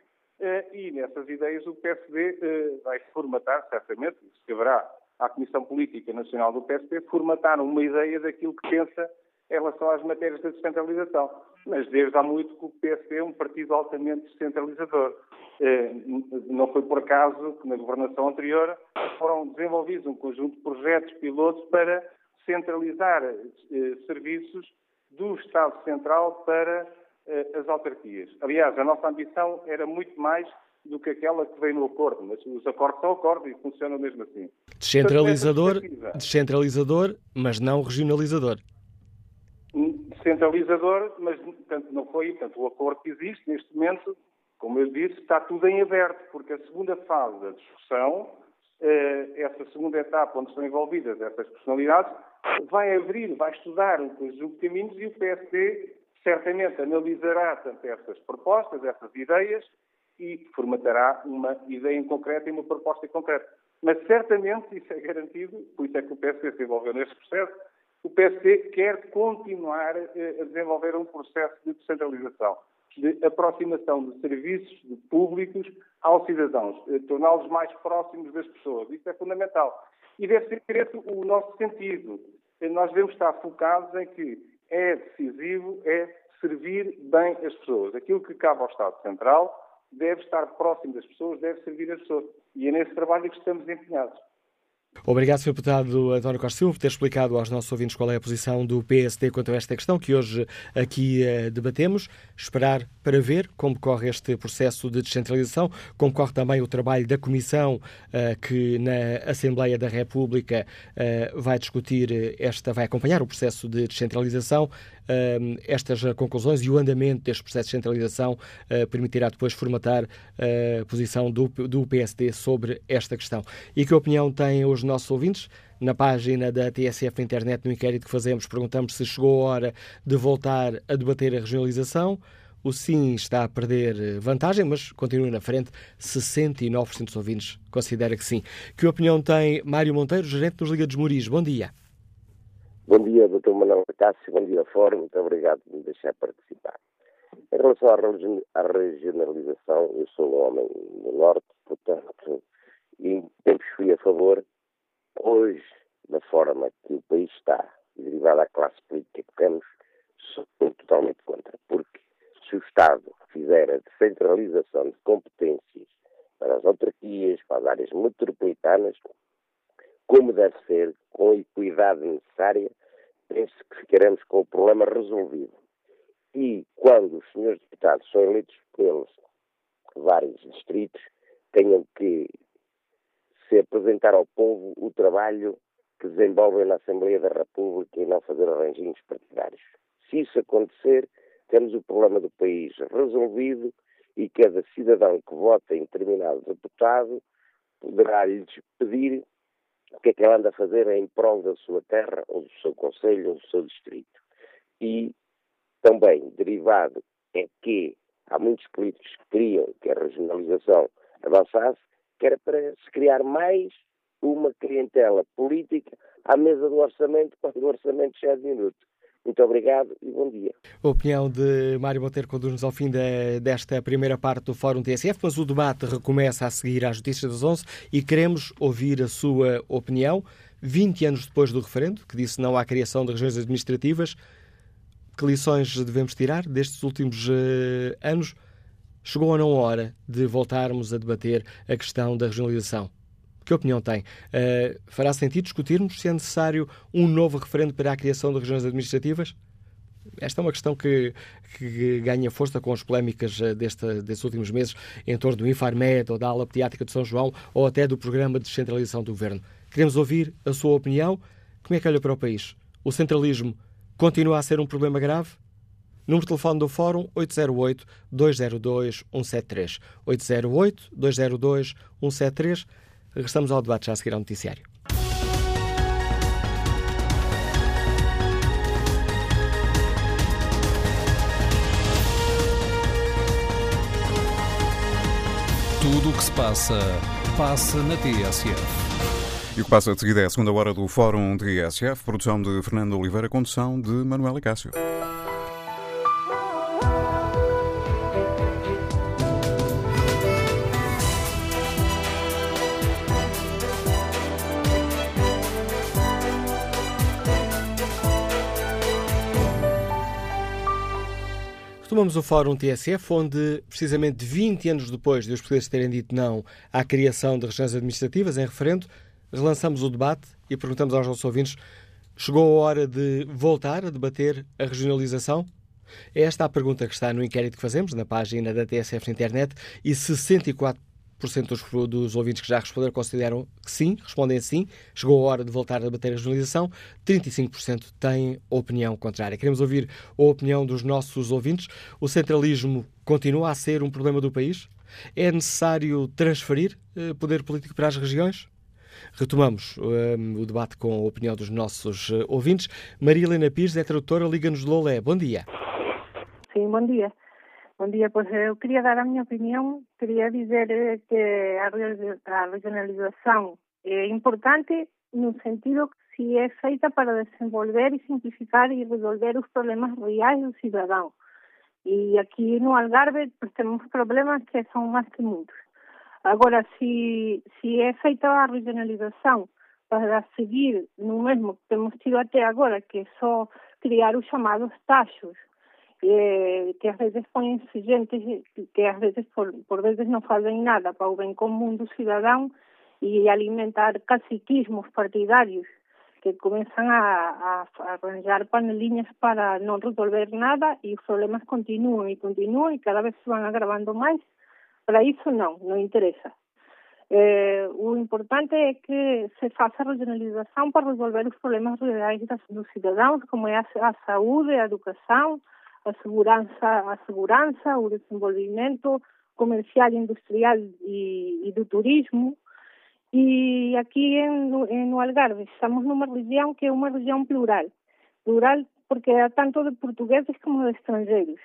e nessas ideias o PSD eh, vai formatar, certamente, isso caberá à Comissão Política Nacional do PSD, formatar uma ideia daquilo que pensa em relação às matérias da descentralização. Mas desde há muito que o PSD é um partido altamente descentralizador. Eh, não foi por acaso que na governação anterior foram desenvolvidos um conjunto de projetos pilotos para centralizar eh, serviços do Estado Central para eh, as autarquias. Aliás, a nossa ambição era muito mais do que aquela que veio no acordo, mas os acordos são acordos e funcionam mesmo assim. Descentralizador, descentralizador, mas não regionalizador. Descentralizador, mas portanto, não foi, portanto, o acordo que existe neste momento, como eu disse, está tudo em aberto, porque a segunda fase da discussão, eh, essa segunda etapa onde estão envolvidas essas personalidades, vai abrir, vai estudar um conjunto de caminhos e o PSD certamente analisará tanto essas propostas, essas ideias e formatará uma ideia em concreto e uma proposta em concreto. Mas certamente, isso é garantido, por isso é que o PSD se envolveu neste processo, o PSD quer continuar eh, a desenvolver um processo de descentralização, de aproximação de serviços públicos aos cidadãos, eh, torná-los mais próximos das pessoas. Isso é fundamental. E deve ser esse o nosso sentido. Eh, nós devemos estar focados em que é decisivo, é servir bem as pessoas. Aquilo que cabe ao Estado Central deve estar próximo das pessoas, deve servir as pessoas. E é nesse trabalho que estamos empenhados. Obrigado, Sr. Deputado António Costa Silva, por ter explicado aos nossos ouvintes qual é a posição do PSD quanto a esta questão que hoje aqui uh, debatemos. Esperar para ver como corre este processo de descentralização, como corre também o trabalho da Comissão uh, que na Assembleia da República uh, vai discutir esta, vai acompanhar o processo de descentralização estas conclusões e o andamento deste processo de centralização uh, permitirá depois formatar a posição do PSD sobre esta questão. E que opinião têm os nossos ouvintes? Na página da TSF Internet, no inquérito que fazemos, perguntamos se chegou a hora de voltar a debater a regionalização. O sim está a perder vantagem, mas continua na frente. 69% dos ouvintes considera que sim. Que opinião tem Mário Monteiro, gerente dos Liga dos Muris? Bom dia. Bom dia, Dr. Manuel Cássio, bom dia, Fórum, muito obrigado por me deixar participar. Em relação à regionalização, eu sou um homem do Norte, portanto, e sempre fui a favor. Hoje, da forma que o país está, derivada à classe política que temos, sou totalmente contra, porque se o Estado fizer a descentralização de competências para as autarquias, para as áreas metropolitanas, como deve ser, com a equidade necessária, penso que ficaremos com o problema resolvido. E quando os senhores deputados são eleitos pelos vários distritos, tenham que se apresentar ao povo o trabalho que desenvolvem na Assembleia da República e não fazer arranjinhos partidários. Se isso acontecer, temos o problema do país resolvido e cada cidadão que vota em determinado deputado poderá lhes pedir o que é que ela anda a fazer em prol da sua terra, ou do seu conselho, ou do seu distrito. E também, derivado, é que há muitos políticos que queriam que a regionalização avançasse, que era para se criar mais uma clientela política à mesa do orçamento, quando o orçamento já é de minuto. Muito obrigado e bom dia. A opinião de Mário Monteiro conduz-nos ao fim de, desta primeira parte do Fórum TSF, mas o debate recomeça a seguir às notícias das 11 e queremos ouvir a sua opinião. 20 anos depois do referendo, que disse não à criação de regiões administrativas, que lições devemos tirar destes últimos uh, anos? Chegou ou não a hora de voltarmos a debater a questão da regionalização? Que opinião tem? Uh, fará sentido discutirmos se é necessário um novo referendo para a criação de regiões administrativas? Esta é uma questão que, que ganha força com as polémicas eh, deste, destes últimos meses em torno do Infarmed ou da ala pediátrica de São João ou até do programa de descentralização do governo. Queremos ouvir a sua opinião. Como é que olha para o país? O centralismo continua a ser um problema grave? Número de telefone do Fórum 808-202-173. 808-202-173. Regressamos ao debate já a seguir ao noticiário. Tudo o que se passa, passa na TSF. E o que passa de seguida é a segunda hora do Fórum TSF, produção de Fernando Oliveira, condução de Manuela Cássio. Retomamos o Fórum TSF, onde, precisamente 20 anos depois de os poderes terem dito não à criação de regiões administrativas em referendo, relançamos o debate e perguntamos aos nossos ouvintes: chegou a hora de voltar a debater a regionalização? É esta a pergunta que está no inquérito que fazemos na página da TSF na internet e 64% dos, dos ouvintes que já responderam consideram que sim, respondem sim, chegou a hora de voltar a debater a regionalização, 35% têm opinião contrária. Queremos ouvir a opinião dos nossos ouvintes. O centralismo continua a ser um problema do país? É necessário transferir eh, poder político para as regiões? Retomamos um, eh, o debate com a opinião dos nossos uh, ouvintes. Maria Helena Pires é tradutora, liga-nos de Lolé. Bom dia. Sim, bom dia. Bom dia, pois eu queria dar a minha opinião, queria dizer eh, que a regionalização é importante no sentido que se é feita para desenvolver e simplificar e resolver os problemas reais do cidadão. E aqui no Algarve temos problemas que são mais que muitos. Agora, se, se é feita a regionalização para seguir no mesmo que temos tido até agora, que é só criar os chamados taxos, eh, que às vezes põem gente que às vezes por, por vezes não fazem nada para o bem comum do cidadão e alimentar caciquismos partidários que começam a, a, arranjar panelinhas para não resolver nada e os problemas continuam e continuam e cada vez se vão agravando mais. Para isso não, não interessa. Eh, o importante é que se faça a regionalização para resolver os problemas reais dos cidadãos, como é a, a saúde, a educação, a segurança, o desenvolvimento comercial, industrial e, e do turismo. E aqui no, no Algarve estamos numa região que é uma região plural. Plural porque há tanto de portugueses como de estrangeiros.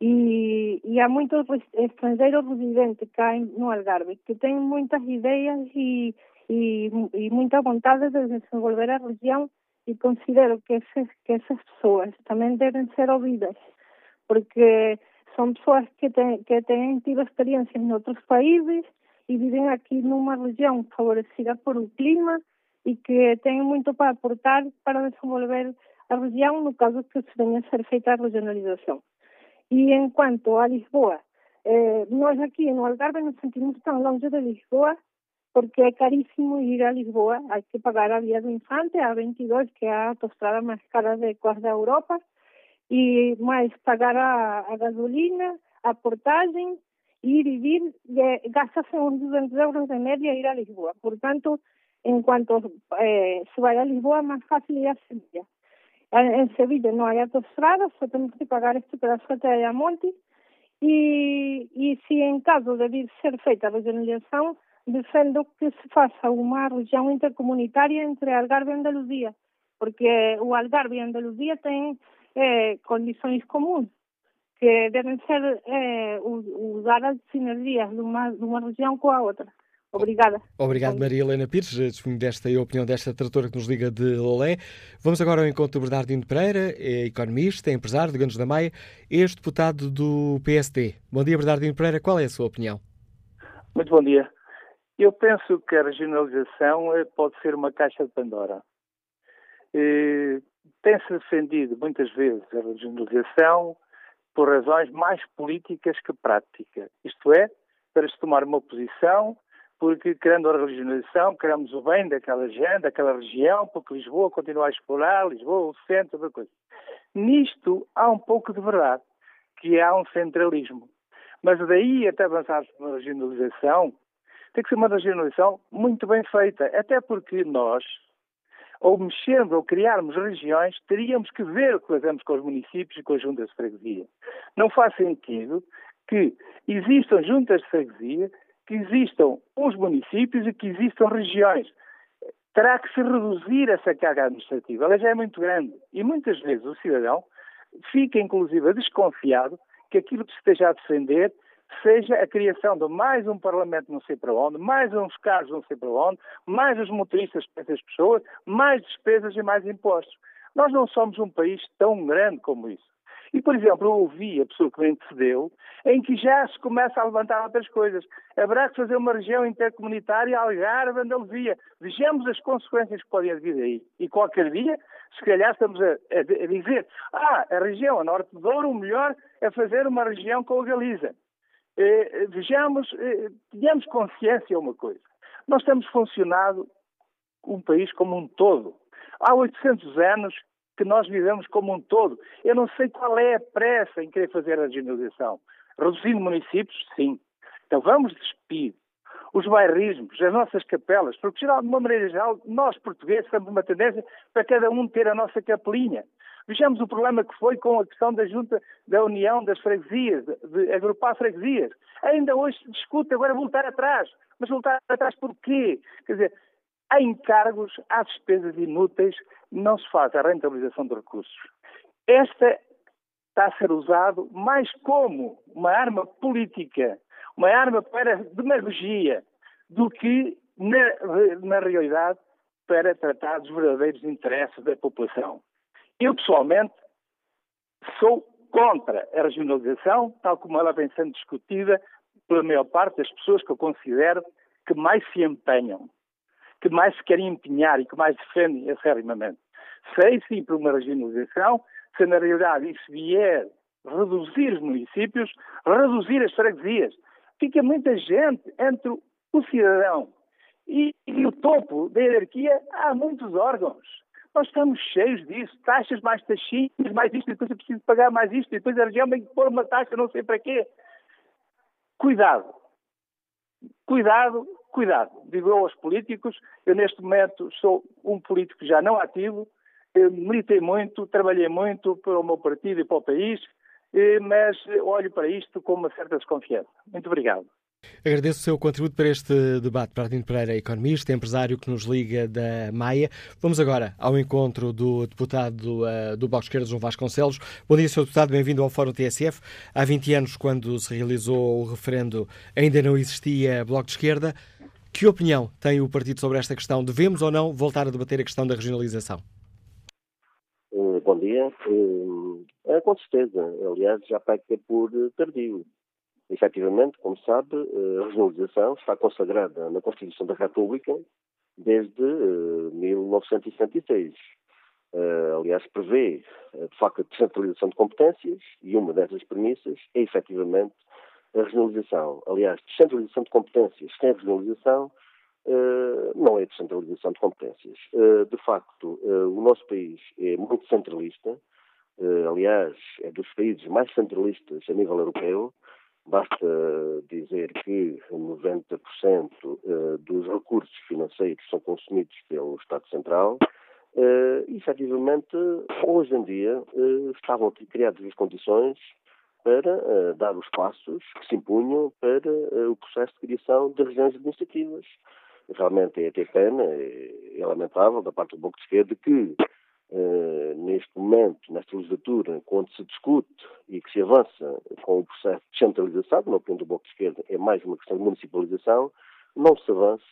E, e há muitos estrangeiros residentes cá no Algarve que têm muitas ideias e, e, e muita vontade de desenvolver a região e considero que, esse, que essas pessoas também devem ser ouvidas, porque são pessoas que têm, que têm tido experiências em outros países e vivem aqui numa região favorecida por o clima e que têm muito para aportar para desenvolver a região, no caso que se venha a ser feita a regionalização. E enquanto a Lisboa, eh, nós aqui no Algarve nos sentimos tão longe de Lisboa porque é caríssimo ir a Lisboa, hai que pagar a Vía do Infante, a 22, que é a autostrada máis cara de quase Europa, e máis pagar a, gasolina, a portagem, ir e vir, e gastase uns 200 euros de media ir a Lisboa. Por tanto, en cuanto eh, se vai a Lisboa, máis fácil ir a Sevilla. En Sevilla non hai autostrada, só temos que pagar este pedazo de Ayamonte, e, e se en caso de ser feita a regionalización, defendo que se faça uma região intercomunitária entre Algarve e Andaluzia, porque o Algarve e Andaluzia têm eh, condições comuns que devem ser eh, usar as sinergias de uma, de uma região com a outra. Obrigada. Obrigado, Maria Helena Pires, disponho desta e a opinião desta tradutora que nos liga de Lolé. Vamos agora ao encontro de Bernardino Pereira, é economista, é empresário de Ganos da Maia, ex-deputado do PSD. Bom dia, Bernardino Pereira, qual é a sua opinião? Muito bom dia. Eu penso que a regionalização eh, pode ser uma caixa de Pandora. Tem-se defendido muitas vezes a regionalização por razões mais políticas que práticas. Isto é, para se tomar uma posição, porque querendo a regionalização, queremos o bem daquela gente, daquela região, porque Lisboa continua a explorar, Lisboa, o centro, da coisa. Nisto há um pouco de verdade, que há um centralismo. Mas daí até avançar-se uma regionalização, tem que ser uma regionalização muito bem feita, até porque nós, ou mexendo ou criarmos regiões, teríamos que ver o que fazemos com os municípios e com as juntas de freguesia. Não faz sentido que existam juntas de freguesia, que existam os municípios e que existam regiões. Terá que se reduzir essa carga administrativa. Ela já é muito grande. E muitas vezes o cidadão fica, inclusive, desconfiado que aquilo que se esteja a defender seja a criação de mais um Parlamento não sei para onde, mais uns carros não sei para onde, mais os motoristas para essas pessoas, mais despesas e mais impostos. Nós não somos um país tão grande como isso. E, por exemplo, eu ouvi a pessoa que me antecedeu, em que já se começa a levantar outras coisas. Haverá que fazer uma região intercomunitária Algarve, Andaluzia. Vejamos as consequências que podem vir daí. E qualquer dia, se calhar estamos a, a, dizer, ah, a região a norte do Douro, o melhor é fazer uma região com a Galiza. Eh, vejamos, eh, tenhamos consciência uma coisa. Nós temos funcionado um país como um todo. Há 800 anos que nós vivemos como um todo. Eu não sei qual é a pressa em querer fazer a regionalização. Reduzindo municípios, sim. Então vamos despir os bairrismos, as nossas capelas, porque, geral, de uma maneira geral, nós portugueses temos uma tendência para cada um ter a nossa capelinha. Vejamos o problema que foi com a questão da junta da união das freguesias, de agrupar freguesias. Ainda hoje se discute agora voltar atrás. Mas voltar atrás por quê? Quer dizer, há encargos, há despesas inúteis, não se faz a rentabilização de recursos. Esta está a ser usado mais como uma arma política, uma arma para demagogia, do que, na, na realidade, para tratar dos verdadeiros interesses da população. Eu, pessoalmente, sou contra a regionalização, tal como ela vem sendo discutida pela maior parte das pessoas que eu considero que mais se empenham, que mais se querem empenhar e que mais defendem acérrimamente. Sei sim por uma regionalização, se na realidade isso vier reduzir os municípios, reduzir as freguesias, fica muita gente entre o cidadão e, e o topo da hierarquia, há muitos órgãos. Nós estamos cheios disso, taxas mais taxinhas, mais isto, depois eu preciso pagar mais isto, depois a região que pôr uma taxa, não sei para quê. Cuidado. Cuidado, cuidado. Digo eu aos políticos, eu neste momento sou um político já não ativo, militei muito, trabalhei muito para o meu partido e para o país, mas olho para isto com uma certa desconfiança. Muito obrigado. Agradeço o seu contributo para este debate. Bernardino Pereira, economista, empresário que nos liga da Maia. Vamos agora ao encontro do deputado uh, do Bloco de Esquerda, João Vasconcelos. Bom dia, Sr. Deputado, bem-vindo ao Fórum TSF. Há 20 anos, quando se realizou o referendo, ainda não existia Bloco de Esquerda. Que opinião tem o partido sobre esta questão? Devemos ou não voltar a debater a questão da regionalização? Uh, bom dia. Uh, com certeza. Aliás, já peca por tardio. Efetivamente, como sabe, a regionalização está consagrada na Constituição da República desde 1976. Uh, eh, aliás, prevê, de facto, a descentralização de competências e uma dessas premissas é, efetivamente, a regionalização. Aliás, descentralização de competências sem regionalização não é descentralização de competências. de facto, o nosso país é muito centralista, aliás, é dos países mais centralistas a nível europeu, Basta dizer que 90% eh, dos recursos financeiros são consumidos pelo Estado Central eh, e, efetivamente, hoje em dia eh, estavam criadas as condições para dar os passos que se impunham para o processo de criação de regiões administrativas. Realmente é até pena, é, é lamentável da parte do Bloco de Esquerda que Uh, neste momento, nesta legislatura, quando se discute e que se avança com o processo de descentralização, na opinião do Bloco de Esquerda, é mais uma questão de municipalização, não se avance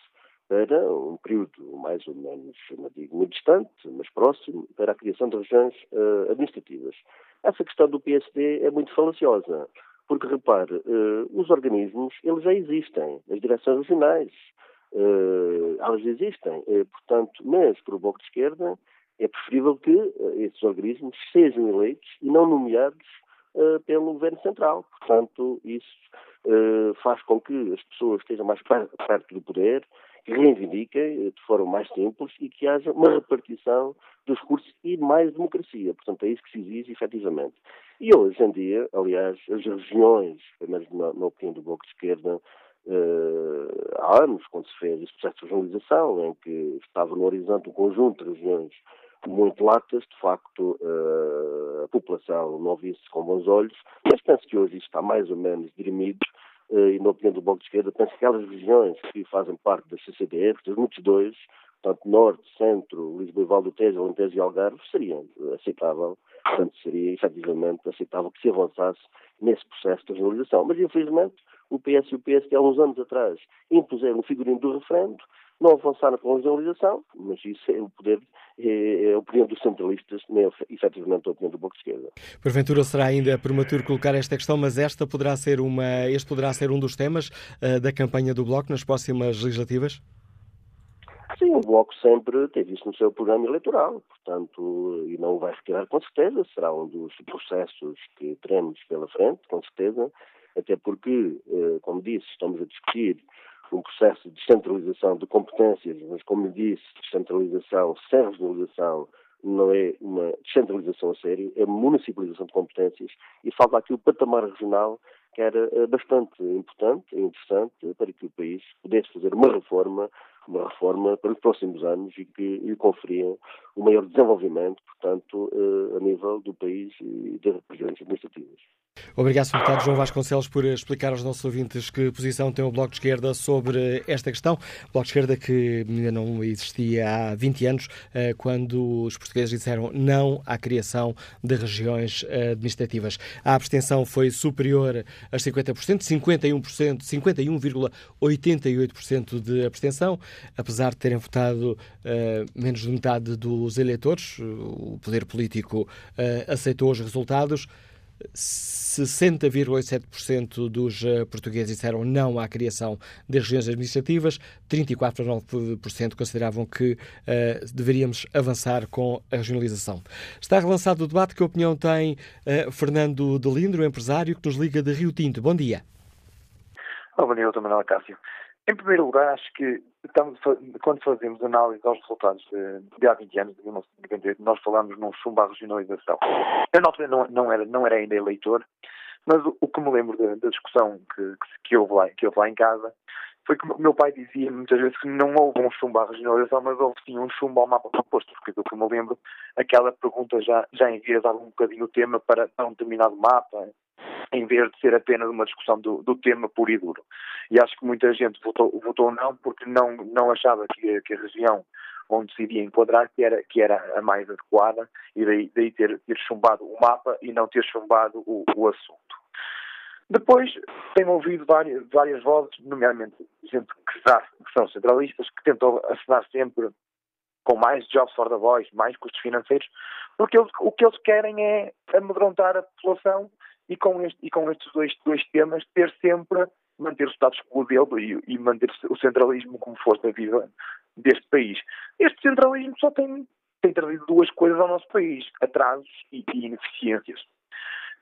para um período mais ou menos, não digo muito distante, mas próximo, para a criação de regiões uh, administrativas. Essa questão do PSD é muito falaciosa, porque, repare, uh, os organismos, eles já existem, as direções regionais, elas existem, portanto, mas para o Bloco de Esquerda, é preferível que uh, esses organismos sejam eleitos e não nomeados uh, pelo Governo Central. Portanto, isso uh, faz com que as pessoas estejam mais perto do poder, que reivindiquem de forma mais simples e que haja uma repartição dos recursos e mais democracia. Portanto, é isso que se exige, efetivamente. E hoje em dia, aliás, as regiões, pelo menos na, na opinião do Bloco de Esquerda, Uh, há anos, quando se fez esse processo de regionalização, em que estava no horizonte um conjunto de regiões muito latas, de facto uh, a população não visse com bons olhos, mas penso que hoje isto está mais ou menos dirimido uh, e na opinião do Bloco de Esquerda, penso que aquelas regiões que fazem parte das CCDR, das muitos dois, portanto, Norte, Centro, Lisboa e Val Tejo, Alentejo e Algarve, seria aceitável, portanto, seria efetivamente aceitável que se avançasse nesse processo de regionalização. Mas, infelizmente, o PS e o PSD, há uns anos atrás, impuseram o figurino do referendo, não avançaram com a regionalização, mas isso é o poder, é, é a opinião dos centralistas, nem é efetivamente a opinião do Bloco de Esquerda. Porventura será ainda prematuro colocar esta questão, mas esta poderá ser uma, este poderá ser um dos temas uh, da campanha do Bloco nas próximas legislativas? Sim, o Bloco sempre teve isso no seu programa eleitoral, portanto, e não vai retirar com certeza, será um dos processos que teremos pela frente, com certeza, até porque, eh, como disse, estamos a discutir um processo de descentralização de competências, mas como disse, descentralização sem regionalização não é uma descentralização a sério, é municipalização de competências e falta aqui o patamar regional que era eh, bastante importante e interessante para que o país pudesse fazer uma reforma, uma reforma para os próximos anos e que lhe conferia o maior desenvolvimento, portanto, eh, a nível do país e das regiões administrativas. Obrigado. Deputado João Vasconcelos, por explicar aos nossos ouvintes que posição tem o Bloco de Esquerda sobre esta questão. O Bloco de Esquerda que ainda não existia há 20 anos, eh, quando os portugueses disseram não à criação de regiões administrativas. A abstenção foi superior a 50%, 51%, 51,88% de abstenção, apesar de terem votado uh, menos de metade dos eleitores. O poder político aceitou os resultados. 60,7% dos eh, portugueses disseram não à criação de regiões administrativas, 34,9% consideravam que uh, deveríamos avançar com a regionalização. Está relançado o debate. Que opinião tem uh, Fernando de Lindro, empresário que nos liga de Rio Tinto? Bom dia. Bom dia, doutor Manuel Cássio. Em primeiro lugar, acho que estamos, quando fazemos análise aos resultados de, de há 20 anos, de 1998, nós falamos num chumbo à regionalização. Eu não, não, era, não era ainda eleitor, mas o, o que me lembro da, da discussão que, que, houve lá, que houve lá em casa foi que o meu pai dizia muitas vezes que não houve um chumbo à regionalização, mas houve sim um chumbo ao mapa proposto, porque do que me lembro, aquela pergunta já, já enviesava um bocadinho o tema para um determinado mapa, em vez de ser apenas uma discussão do, do tema puro e duro. E acho que muita gente votou, votou não porque não, não achava que, que a região onde se iria enquadrar que era, que era a mais adequada e daí, daí ter, ter chumbado o mapa e não ter chumbado o, o assunto. Depois, tenho ouvido várias, várias vozes, nomeadamente gente que, que são centralistas, que tentam assinar sempre com mais jobs for the voice, mais custos financeiros, porque eles, o que eles querem é amedrontar a população e com, este, e com estes dois, dois temas ter sempre, manter o status quo dele e, e manter o centralismo como força viva deste país. Este centralismo só tem, tem trazido duas coisas ao nosso país, atrasos e, e ineficiências.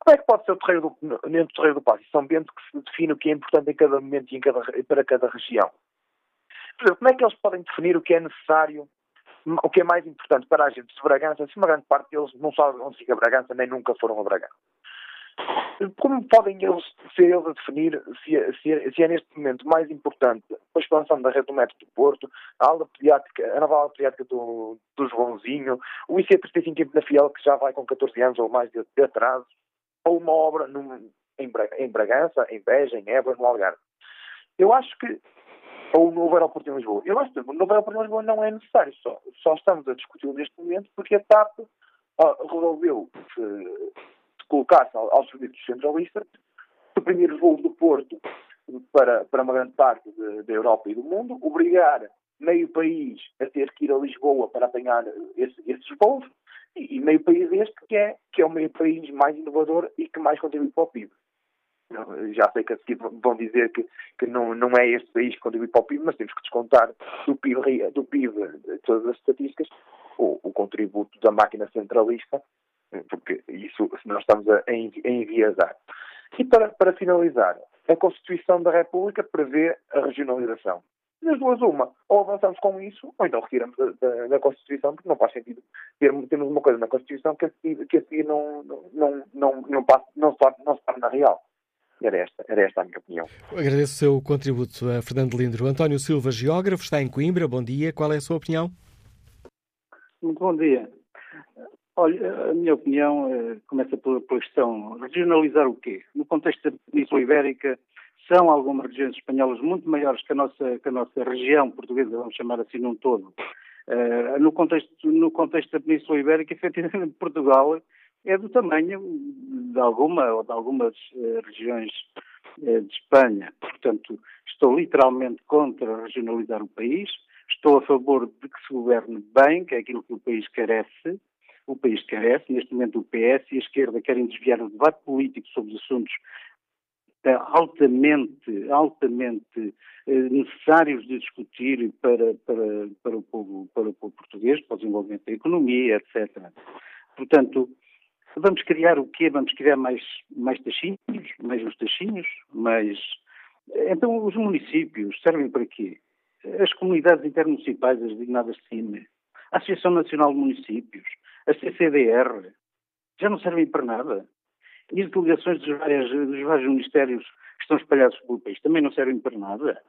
Como é que pode ser o terreiro do, dentro do terreiro do Passo e São Bento que se define o que é importante em cada momento e em cada, para cada região? Por exemplo, como é que eles podem definir o que é necessário, o que é mais importante para a gente de Bragança, se uma grande parte deles não sabem onde fica Bragança, nem nunca foram a Bragança? Como podem eles ser eles a definir se é, se, é, se é, neste momento mais importante a expansão da rede do metro do Porto, a aula pediátrica, a nova aula pediátrica do, do Joãozinho, o IC35 na Fiel, que já vai com 14 anos ou mais de, de atraso, ou uma obra num, em, em Bragança, em Beja, em Évora, no Algarve. Eu acho que ou o novo aeroporto em Lisboa. Eu acho que o novo aeroporto em Lisboa não é necessário, só, só estamos a discutir neste momento porque a TAP uh, resolveu uh, colocar-se aos serviços centralistas, suprimir os voos do Porto para, para uma grande parte da Europa e do mundo, obrigar meio país a ter que ir a Lisboa para apanhar esse, esses voos, e, e, meio país este que é, que é o meio país mais inovador e que mais contribui para o PIB. Já sei que a seguir vão dizer que, que não, não é este país que contribui para o PIB, mas temos que descontar do PIB, do PIB de todas as estatísticas o, o contributo da máquina centralista porque isso nós estamos a, a enviesar. E para, para finalizar, a Constituição da República prevê a regionalização. Das duas, uma. Ou avançamos com isso, ou então retiramos da, da, da Constituição, porque não faz sentido termos, termos uma coisa na Constituição que a seguir, que a seguir não, não, não, não, passa, não, se, não se torna real. Era esta, era esta a minha opinião. Agradeço o seu contributo, a Fernando Lindro. António Silva, geógrafo, está em Coimbra. Bom dia. Qual é a sua opinião? Muito bom dia. Olha, a minha opinião eh, começa pela, questão regionalizar o quê? No contexto da Península Ibérica, são algumas regiões espanholas muito maiores que a nossa, que a nossa região portuguesa, vamos chamar assim num todo, Uh, no, contexto, no contexto da Península Ibérica, efetivamente, Portugal é do tamanho de alguma ou de algumas uh, regiões uh, de Espanha. Portanto, estou literalmente contra regionalizar o país, estou a favor de que se governe bem, que é aquilo que o país carece. O país carece, neste momento o PS e a esquerda querem desviar o debate político sobre os assuntos altamente, altamente eh, necessários de discutir para, para, para, o povo, para o povo português, para o desenvolvimento da economia, etc. Portanto, vamos criar o quê? Vamos criar mais, mais taxinhos, mais os taxinhos, mais... Então, os municípios servem para quê? As comunidades intermunicipais, as designadas CIME, a Associação Nacional de Municípios, a CCDR, já não servem para nada. E as delegações dos, dos vários ministérios que estão espalhados pelo país também não servem para nada.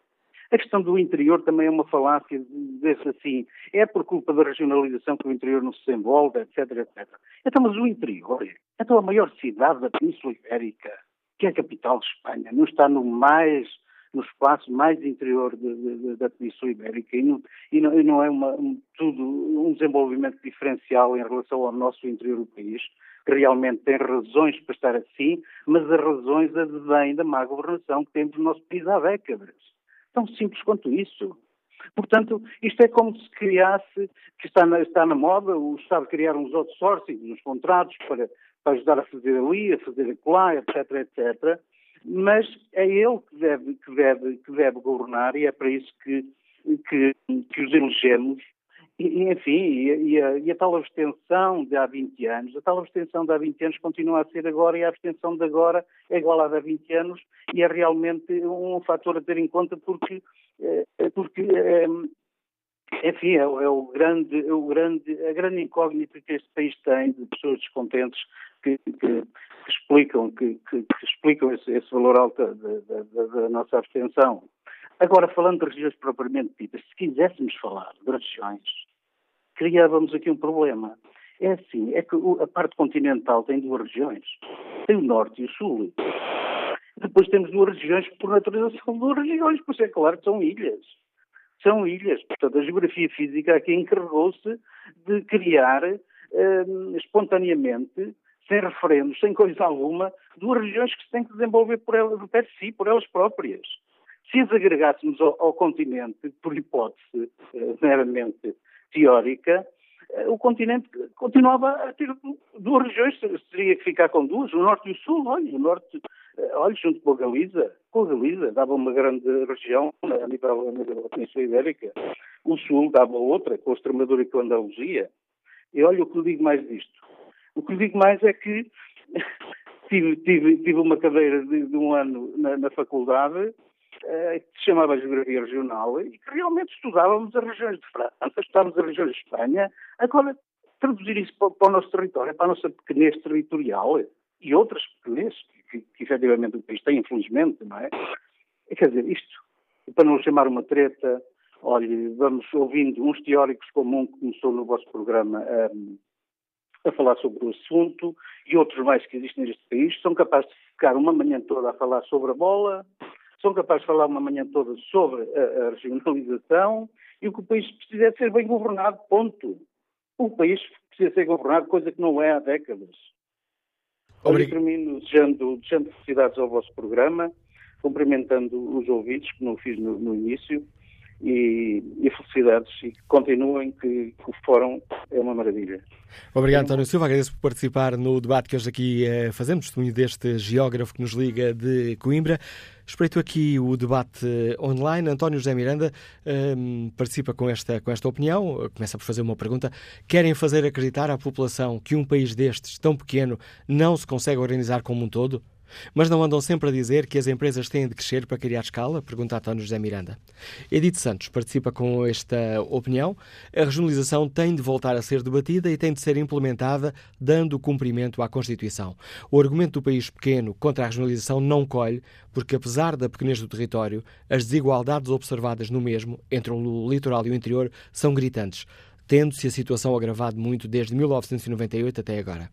A questão do interior também é uma falácia, desse assim, é por culpa da regionalização que o interior não se desenvolve, etc, etc. Então, mas o interior, então a maior cidade da Península Ibérica, que é a capital de Espanha, não está no mais no espaço mais interior de, de, da Península Ibérica e não, e não, e não é uma, um, tudo um desenvolvimento diferencial em relação ao nosso interior do país realmente tem razões para estar assim, mas as razões advêm da má governação que temos no nosso país há décadas. Tão simples quanto isso. Portanto, isto é como se criasse, que está na, está na moda, o Estado criar uns outsourcing, uns contratos para, para ajudar a fazer ali, a fazer acolá, etc, etc. Mas é ele que deve, que deve, que deve governar e é para isso que, que, que os elegemos. E, enfim, e, a, e, a, tal abstenção de há 20 anos, a tal abstenção de há 20 anos continua a ser agora e a abstenção de agora é igual à de há 20 anos e é realmente um fator a ter em conta porque, eh, porque eh, enfim, é, é, o grande, é o grande, a grande incógnita que este país tem de pessoas descontentes que, que, que explicam, que, que, explicam esse, esse valor alto da, da, da nossa abstenção. Agora, falando de regiões propriamente ditas, se quiséssemos falar de regiões, criávamos aqui um problema. É assim, é que a parte continental tem duas regiões. Tem o norte e o sul. Depois temos duas regiões que, por natureza, são duas regiões, pois é claro que são ilhas. São ilhas. Portanto, a geografia física aqui encarregou-se de criar hum, espontaneamente, sem referendos, sem coisa alguma, duas regiões que se têm que desenvolver por elas, de si, por elas próprias. Se as agregássemos ao, ao continente, por hipótese uh, meramente teórica, eh, o continente continuava a ter duas regiões, teria que ficar com duas, o norte e o sul, olha, o norte, eh, olha, junto com a Galiza, com a Galiza, dava uma grande região a nível, a nível da Península Ibérica, o sul dava outra, com a Extremadura e com a Andaluzia, e olha o que lhe digo mais disto. O que lhe digo mais é que tive, tive, tive uma cadeira de, de um ano na, na faculdade eh, que se chamava Geografia Regional e que realmente estudávamos as regiões de França, estudávamos as regiões de Espanha. Agora, traduzir isso para, para o nosso território, para a nossa pequenez territorial e outras pequenez que, que efetivamente o país tem, infelizmente, não é? Quer dizer, isto, para não chamar uma treta, olhe, vamos ouvindo uns teóricos como um que começou no vosso programa um, a falar sobre o assunto e outros mais que existem neste país, são capazes de ficar uma manhã toda a falar sobre a bola, são capazes de falar uma manhã toda sobre a, a regionalização e o que o país precisa é ser bem governado, ponto. O país precisa ser governado, coisa que não é há décadas. Obrigado. Eu termino desejando, desejando felicidades ao vosso programa, cumprimentando os ouvintes, que não fiz no, no início, e, e, felicidades e que continuem, que, que, o fórum é uma maravilha. Obrigado, António Silva. Agradeço por participar no debate que hoje aqui eh, fazemos, testemunho deste geógrafo que nos liga de Coimbra. Espreito aqui o debate online. António José Miranda um, participa com esta, com esta opinião. Começa por fazer uma pergunta. Querem fazer acreditar à população que um país destes, tão pequeno, não se consegue organizar como um todo? Mas não andam sempre a dizer que as empresas têm de crescer para criar escala? Pergunta António José Miranda. Edith Santos participa com esta opinião. A regionalização tem de voltar a ser debatida e tem de ser implementada dando cumprimento à Constituição. O argumento do país pequeno contra a regionalização não colhe, porque apesar da pequenez do território, as desigualdades observadas no mesmo, entre o litoral e o interior, são gritantes tendo-se a situação agravado muito desde 1998 até agora.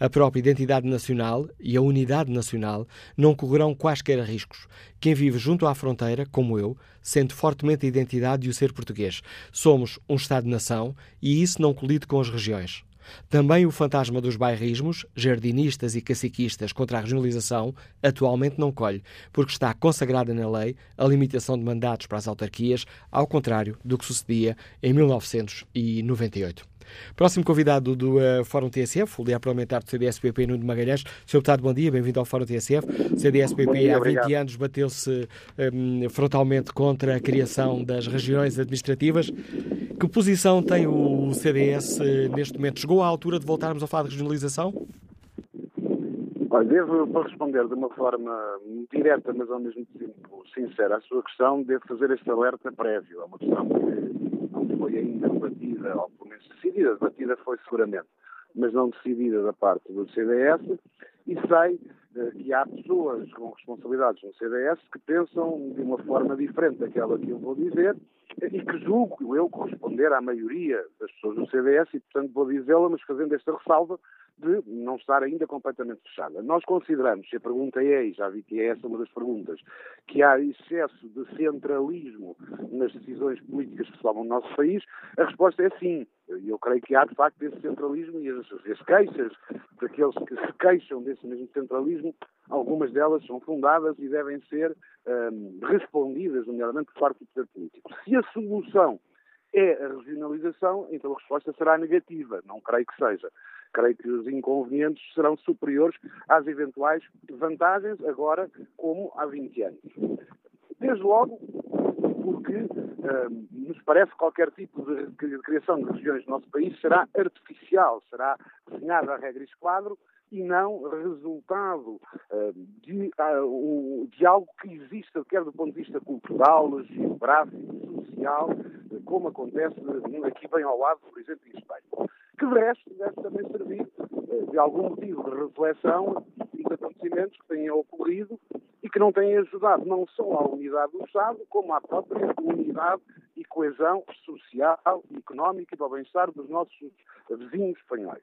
A própria identidade nacional e a unidade nacional não correrão quaisquer riscos. Quem vive junto à fronteira, como eu, sente fortemente a identidade e o ser português. Somos um Estado-nação e isso não colide com as regiões. Também o fantasma dos bairrismos, jardinistas e caciquistas contra a regionalização atualmente não colhe, porque está consagrada na lei a limitação de mandatos para as autarquias, ao contrário do que sucedia em 1998. Próximo convidado do uh, Fórum TSF, o líder parlamentar do CDSPP, Nuno Magalhães. Sr. Deputado, bom dia, bem-vindo ao Fórum TSF. O CDSPP há 20 obrigado. anos bateu-se um, frontalmente contra a criação das regiões administrativas. Que posição tem o CDS eh, neste momento? Chegou à altura de voltarmos a falar de regionalização? Olha, devo, para responder de uma forma direta, mas ao mesmo tempo sincera, à sua questão, devo fazer este alerta prévio. É uma questão que foi ainda debatida, ou pelo menos decidida, debatida foi seguramente, mas não decidida da parte do CDS, e sei eh, que há pessoas com responsabilidades no CDS que pensam de uma forma diferente daquela que eu vou dizer, e que julgo eu corresponder à maioria das pessoas do CDS e, portanto, vou dizê-la, mas fazendo esta ressalva de não estar ainda completamente fechada. Nós consideramos, se a pergunta é, e já vi que é essa uma das perguntas, que há excesso de centralismo nas decisões políticas que se tomam no nosso país, a resposta é sim. Eu creio que há, de facto, esse centralismo e as, as queixas daqueles que se queixam desse mesmo centralismo, algumas delas são fundadas e devem ser um, respondidas, nomeadamente por parte do poder político. Se a solução é a regionalização, então a resposta será negativa. Não creio que seja. Creio que os inconvenientes serão superiores às eventuais vantagens, agora como há 20 anos. Desde logo, porque uh, nos parece que qualquer tipo de criação de regiões no nosso país será artificial, será desenhada a regra e esquadro e não resultado uh, de, uh, de, algo que exista, quer do ponto de vista cultural, geográfico, social, como acontece aqui bem ao lado, por exemplo, em Espanha. Que de resto deve também servir uh, de algum motivo de reflexão e de acontecimentos que tenham ocorrido e que não têm ajudado não só à unidade do Estado, como à própria unidade e coesão social, económica e para o bem-estar dos nossos vizinhos espanhóis.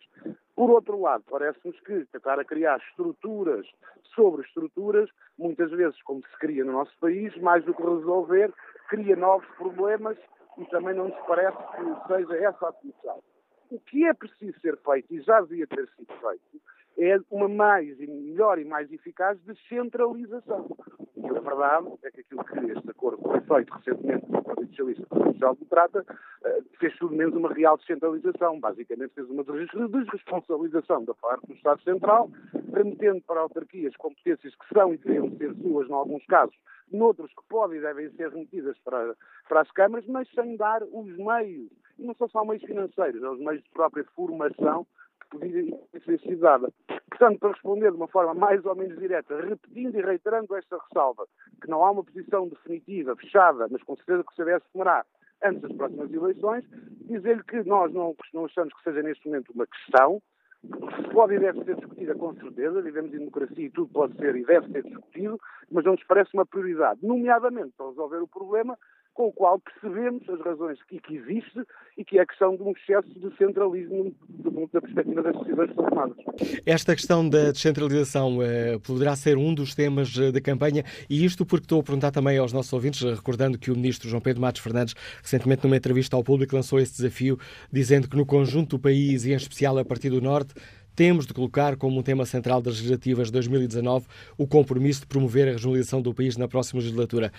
Por outro lado, parece-nos que tentar a criar estruturas sobre estruturas, muitas vezes, como se cria no nosso país, mais do que resolver, cria novos problemas e também não nos parece que seja essa a solução. O que é preciso ser feito, e já devia ter sido feito, é uma mais e melhor e mais eficaz descentralização. E a verdade é que aquilo que este acordo foi feito recentemente com o Partido Socialista e o Social Democrata eh, fez tudo menos uma real descentralização. Basicamente fez uma desresponsabilização da parte do Estado Central, remetendo para autarquias competências que são e deveriam ser suas, em alguns casos, noutros que podem e devem ser remetidas para, para as câmaras, mas sem dar os meios, e não são só meios financeiros, é os meios de própria formação que podia sido dada. Portanto, para responder de uma forma mais ou menos direta, repetindo e reiterando esta ressalva, que não há uma posição definitiva, fechada, mas com certeza que o CDS tomará antes das próximas eleições, dizer-lhe que nós não, não achamos que seja neste momento uma questão, que pode e deve ser discutida com certeza, vivemos em democracia e tudo pode ser e deve ser discutido, mas não nos parece uma prioridade, nomeadamente para resolver o problema com o qual percebemos as razões que, que existe e que é a questão de um excesso de centralismo do ponto da perspectiva das decisões tomadas. Esta questão da descentralização eh, poderá ser um dos temas eh, da campanha e isto porque estou a perguntar também aos nossos ouvintes, recordando que o ministro João Pedro Matos Fernandes recentemente numa entrevista ao público lançou esse desafio, dizendo que no conjunto do país e em especial a partir do Norte temos de colocar como um tema central das legislativas de 2019 o compromisso de promover a regionalização do país na próxima legislatura.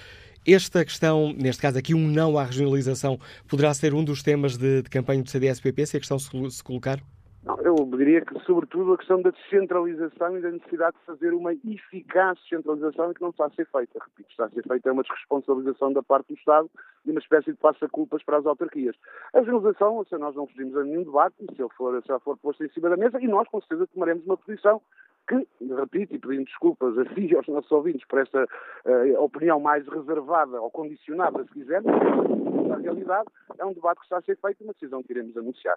Esta questão, neste caso aqui, um não à regionalização, poderá ser um dos temas de, de campanha do CDS-PP, se a questão se, se colocar? Não, eu diria que, sobretudo, a questão da descentralização e da necessidade de fazer uma eficaz descentralização que não está a ser feita. Repito, está a ser feita uma desresponsabilização da parte do Estado e uma espécie de passa-culpas para as autarquias. A regionalização, se nós não fugimos a nenhum debate, se ele for, se ela for posto em cima da mesa, e nós, com certeza, tomaremos uma posição que, repito, e pedindo desculpas a si e aos nossos ouvintes por esta uh, opinião mais reservada ou condicionada, se quisermos, na realidade é um debate que está a ser feito e uma decisão que iremos anunciar.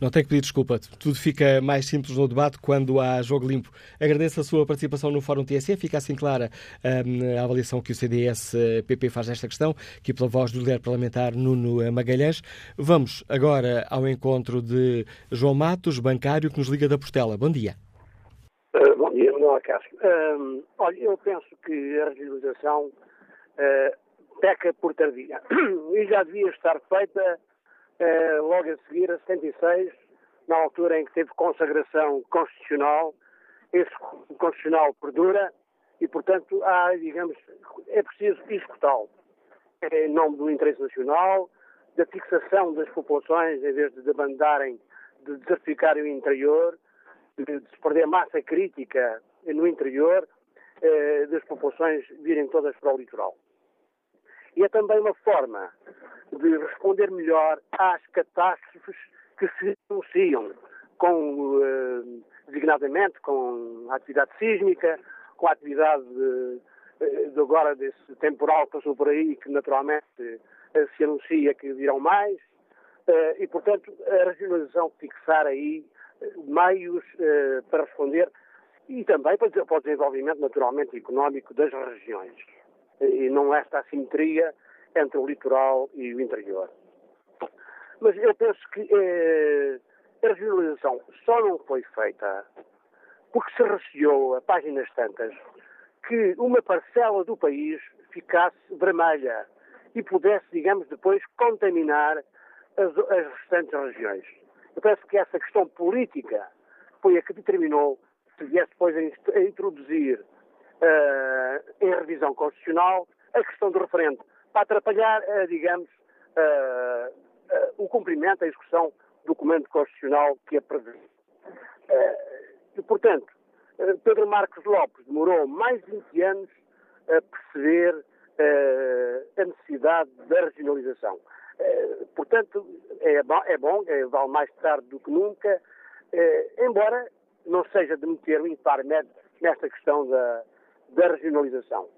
Não tenho que pedir desculpa. Tudo fica mais simples no debate quando há jogo limpo. Agradeço a sua participação no Fórum TSE. Fica assim clara um, a avaliação que o CDS-PP faz desta questão, aqui pela voz do líder parlamentar Nuno Magalhães. Vamos agora ao encontro de João Matos, bancário, que nos liga da Portela. Bom dia. Manuel Cássio. Olha, eu penso que a regionalização uh, peca por tardia e já devia estar feita uh, logo a seguir a 76, na altura em que teve consagração constitucional. Esse constitucional perdura e, portanto, há, digamos, é preciso executá-lo em nome do interesse nacional, da fixação das populações, em vez de demandarem de desertificarem o interior, de, de se perder massa crítica no interior, eh, das populações virem todas para o litoral. E é também uma forma de responder melhor às catástrofes que se anunciam, com, eh, designadamente com a atividade sísmica, com a atividade de, eh, de agora desse temporal que passou por aí, que naturalmente eh, se anuncia que virão mais, e portanto a regionalização fixar aí meios para responder e também para o desenvolvimento naturalmente económico das regiões e não esta assimetria entre o litoral e o interior. Mas eu penso que eh, a regionalização só não foi feita porque se receou a páginas tantas que uma parcela do país ficasse vermelha e pudesse, digamos, depois contaminar as, as restantes regiões. Eu penso que essa questão política foi a que determinou se viesse depois a, introduzir uh, em revisão constitucional a questão do referendo para atrapalhar, uh, digamos, uh, o cumprimento, a execução do documento constitucional que a prevê. e, portanto, Pedro Marcos Lopes demorou mais de 20 anos a perceber a necessidade da regionalização. portanto, é bom, é bom é, vale mais tarde do que nunca, embora não seja de meter o impar nesta questão da, da regionalização.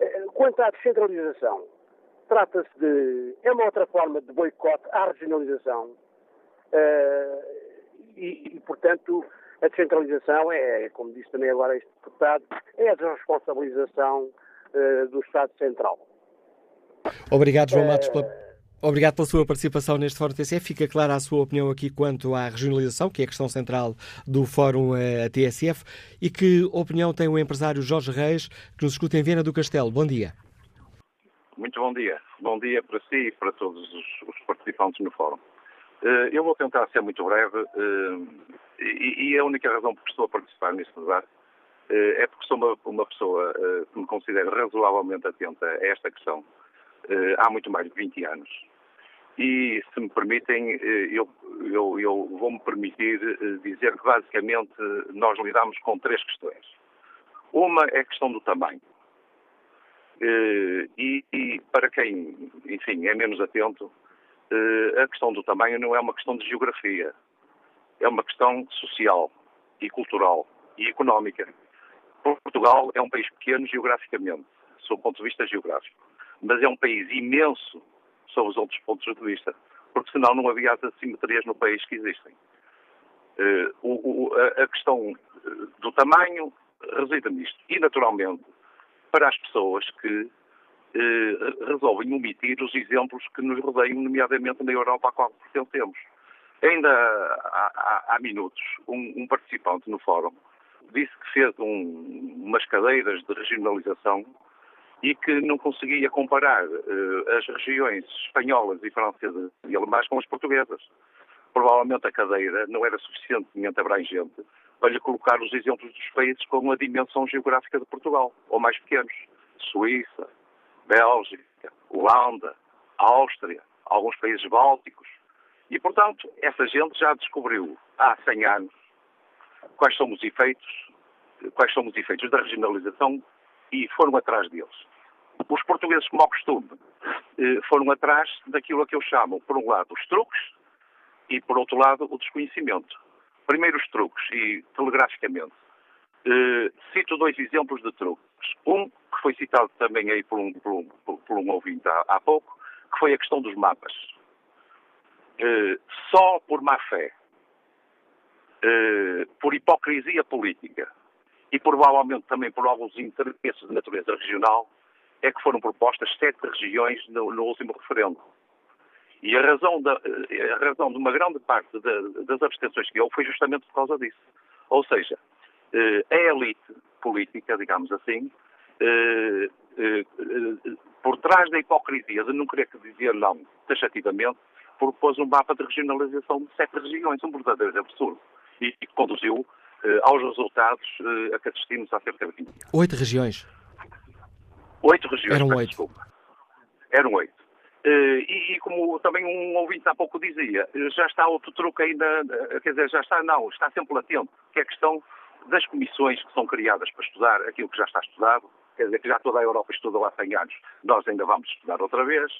Eh, quanto à descentralização, trata-se de. é uma outra forma de boicote à regionalização. Uh, e, e, portanto, a descentralização é, como disse também agora este deputado, é a desresponsabilização uh, do Estado Central. Obrigado, João Matos, pela, Obrigado pela sua participação neste Fórum TSF. Fica clara a sua opinião aqui quanto à regionalização, que é a questão central do Fórum eh, TSF. E que opinião tem o empresário Jorge Reis, que nos escuta em Viena do Castelo? Bom dia. Muito bom dia. Bom dia para si e para todos os, os participantes no Fórum. Uh, eu vou tentar ser muito breve uh, e, e, a única razão por que estou a participar neste debate uh, é porque sou uma, uma pessoa que me considero razoavelmente atenta a esta questão há muito mais de 20 anos e, se me permitem, eh, eu, eu, eu vou-me permitir eh, dizer que, basicamente, nós lidamos com três questões. Uma é a questão do tamanho. Eh, e, e, para quem, enfim, é menos atento, a questão do tamanho não é uma questão de geografia. É uma questão social e cultural e económica. Portugal é um país pequeno geograficamente, sob o ponto de vista geográfico, mas é um país imenso sobre os outros pontos de vista, porque senão não havia as assimetrias no país que existem. Uh, o, a, questão eh, do tamanho reside nisto. E, naturalmente, para as pessoas que uh, resolvem omitir os exemplos que nos rodeiam, nomeadamente na Europa a qual pertencemos. Ainda há, há, há minutos, um, um, participante no fórum disse que fez um, umas cadeiras de regionalização e que não conseguia comparar uh, as regiões espanholas e francesas e alemãs com as portuguesas. Provavelmente a cadeira não era suficientemente abrangente para lhe colocar os exemplos dos países com a dimensão geográfica de Portugal, ou mais pequenos. Suíça, Bélgica, Holanda, Áustria, alguns países bálticos. E, portanto, essa gente já descobriu há 100 anos quais são os efeitos, quais são os efeitos da regionalização e foram atrás deles. Os portugueses, como ao costume, eh, foram atrás daquilo a que eu chamo, por um lado, os truques e, por outro lado, o desconhecimento. Primeiro os truques, e telegraficamente. Uh, cito dois exemplos de truques. Um, que foi citado também aí por um, por um, por um ouvinte há, há, pouco, que foi a questão dos mapas. Uh, só por má fé, por hipocrisia política e provavelmente também por alguns interesses de natureza regional, é que foram propostas sete regiões no, no último referendo. E a razão, da, a razão de uma grande parte das abstenções que houve foi justamente por causa disso. Ou seja, eh, a elite política, digamos assim, eh, eh, por trás da hipocrisia de não querer dizer não taxativamente, propôs um mapa de regionalização de sete regiões, um verdadeiro absurdo, e que conduziu aos resultados a que assistimos há cerca de 20 anos. Oito regiões? Oito regiões. Eram oito. Desculpa. Eram oito. Uh, e, e, como também um ouvinte há pouco dizia, já está outro truque ainda, quer dizer, já está, não, está sempre latente, que é a questão das comissões que são criadas para estudar aquilo que já está estudado, quer dizer, que já toda a Europa estudou há 100 anos, nós ainda vamos estudar outra vez,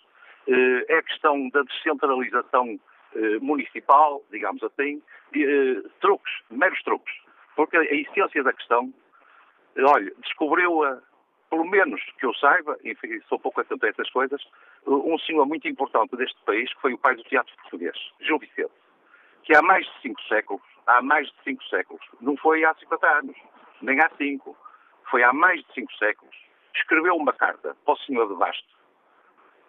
é a questão da descentralização municipal, digamos assim, truques, meros truques, porque a essência da questão, olha, descobriu-a pelo menos que eu saiba, enfim, sou pouco atento a essas coisas, um senhor muito importante deste país, que foi o pai do teatro português, João Vicente, que há mais de cinco séculos, há mais de cinco séculos, não foi há 50 anos, nem há cinco, foi há mais de cinco séculos, escreveu uma carta para o senhor de Basto,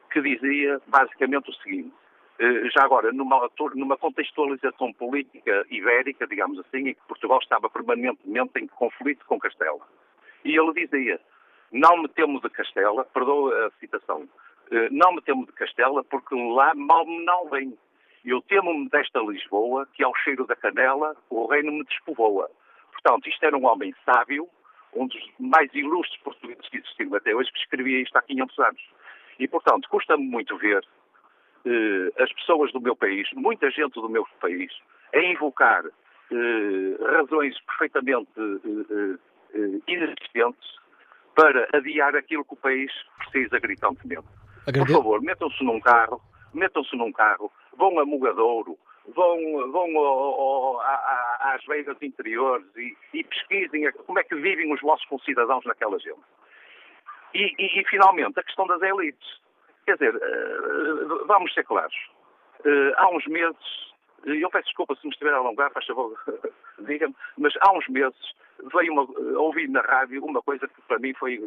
que dizia basicamente o seguinte, eh, já agora, numa, numa contextualização política ibérica, digamos assim, em que Portugal estava permanentemente em conflito com Castela. E ele dizia, não me temo de Castela, perdoa a citação, eh, não me temo de Castela porque lá mal me não vem. Eu temo-me desta Lisboa, que ao cheiro da canela o reino me despovoa. Portanto, isto era um homem sábio, um dos mais ilustres portugueses que existiram até hoje, que escrevia isto há 500 anos. E, portanto, custa-me muito ver eh, as pessoas do meu país, muita gente do meu país, a invocar eh, razões perfeitamente eh, eh inexistentes para adiar aquilo que o país precisa gritantemente. Por favor, metam-se num carro, metam-se num carro, vão a Mugadouro, vão, vão ao, ao, a, às veias interiores e, e, pesquisem como é que vivem os vossos concidadãos naquela gente. E, e, e, finalmente, a questão das elites. Quer dizer, uh, vamos ser claros. Uh, há uns meses, eu peço desculpa se me estiver a alongar, faz favor, diga-me, mas há uns meses veio uma, ouvi na rádio uma coisa que para mim foi,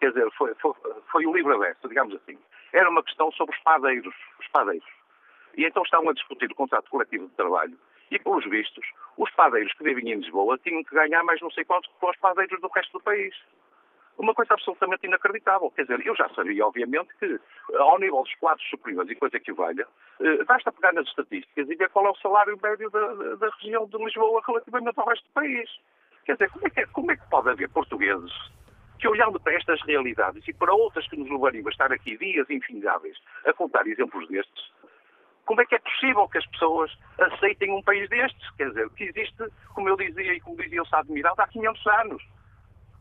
quer dizer, foi, foi, foi o livro aberto, digamos assim. Era uma questão sobre os padeiros, os padeiros. E então estavam a discutir o contrato coletivo de trabalho e, pelos vistos, os padeiros que vivem em Lisboa tinham que ganhar mais não sei quantos que os padeiros do resto do país. Uma coisa absolutamente inacreditável. Quer dizer, eu já sabia, obviamente, que ao nível dos quadros superiores e coisa que valha, eh, basta pegar nas estatísticas e ver qual é o salário médio da, da região de Lisboa relativamente ao resto do país. Quer dizer, como é que, como é que pode haver portugueses que, olhando para estas realidades e para outras que nos levariam a estar aqui dias infindáveis a contar exemplos destes, como é que é possível que as pessoas aceitem um país destes? Quer dizer, que existe, como eu dizia e como dizia o Sá Admirado, há 500 anos.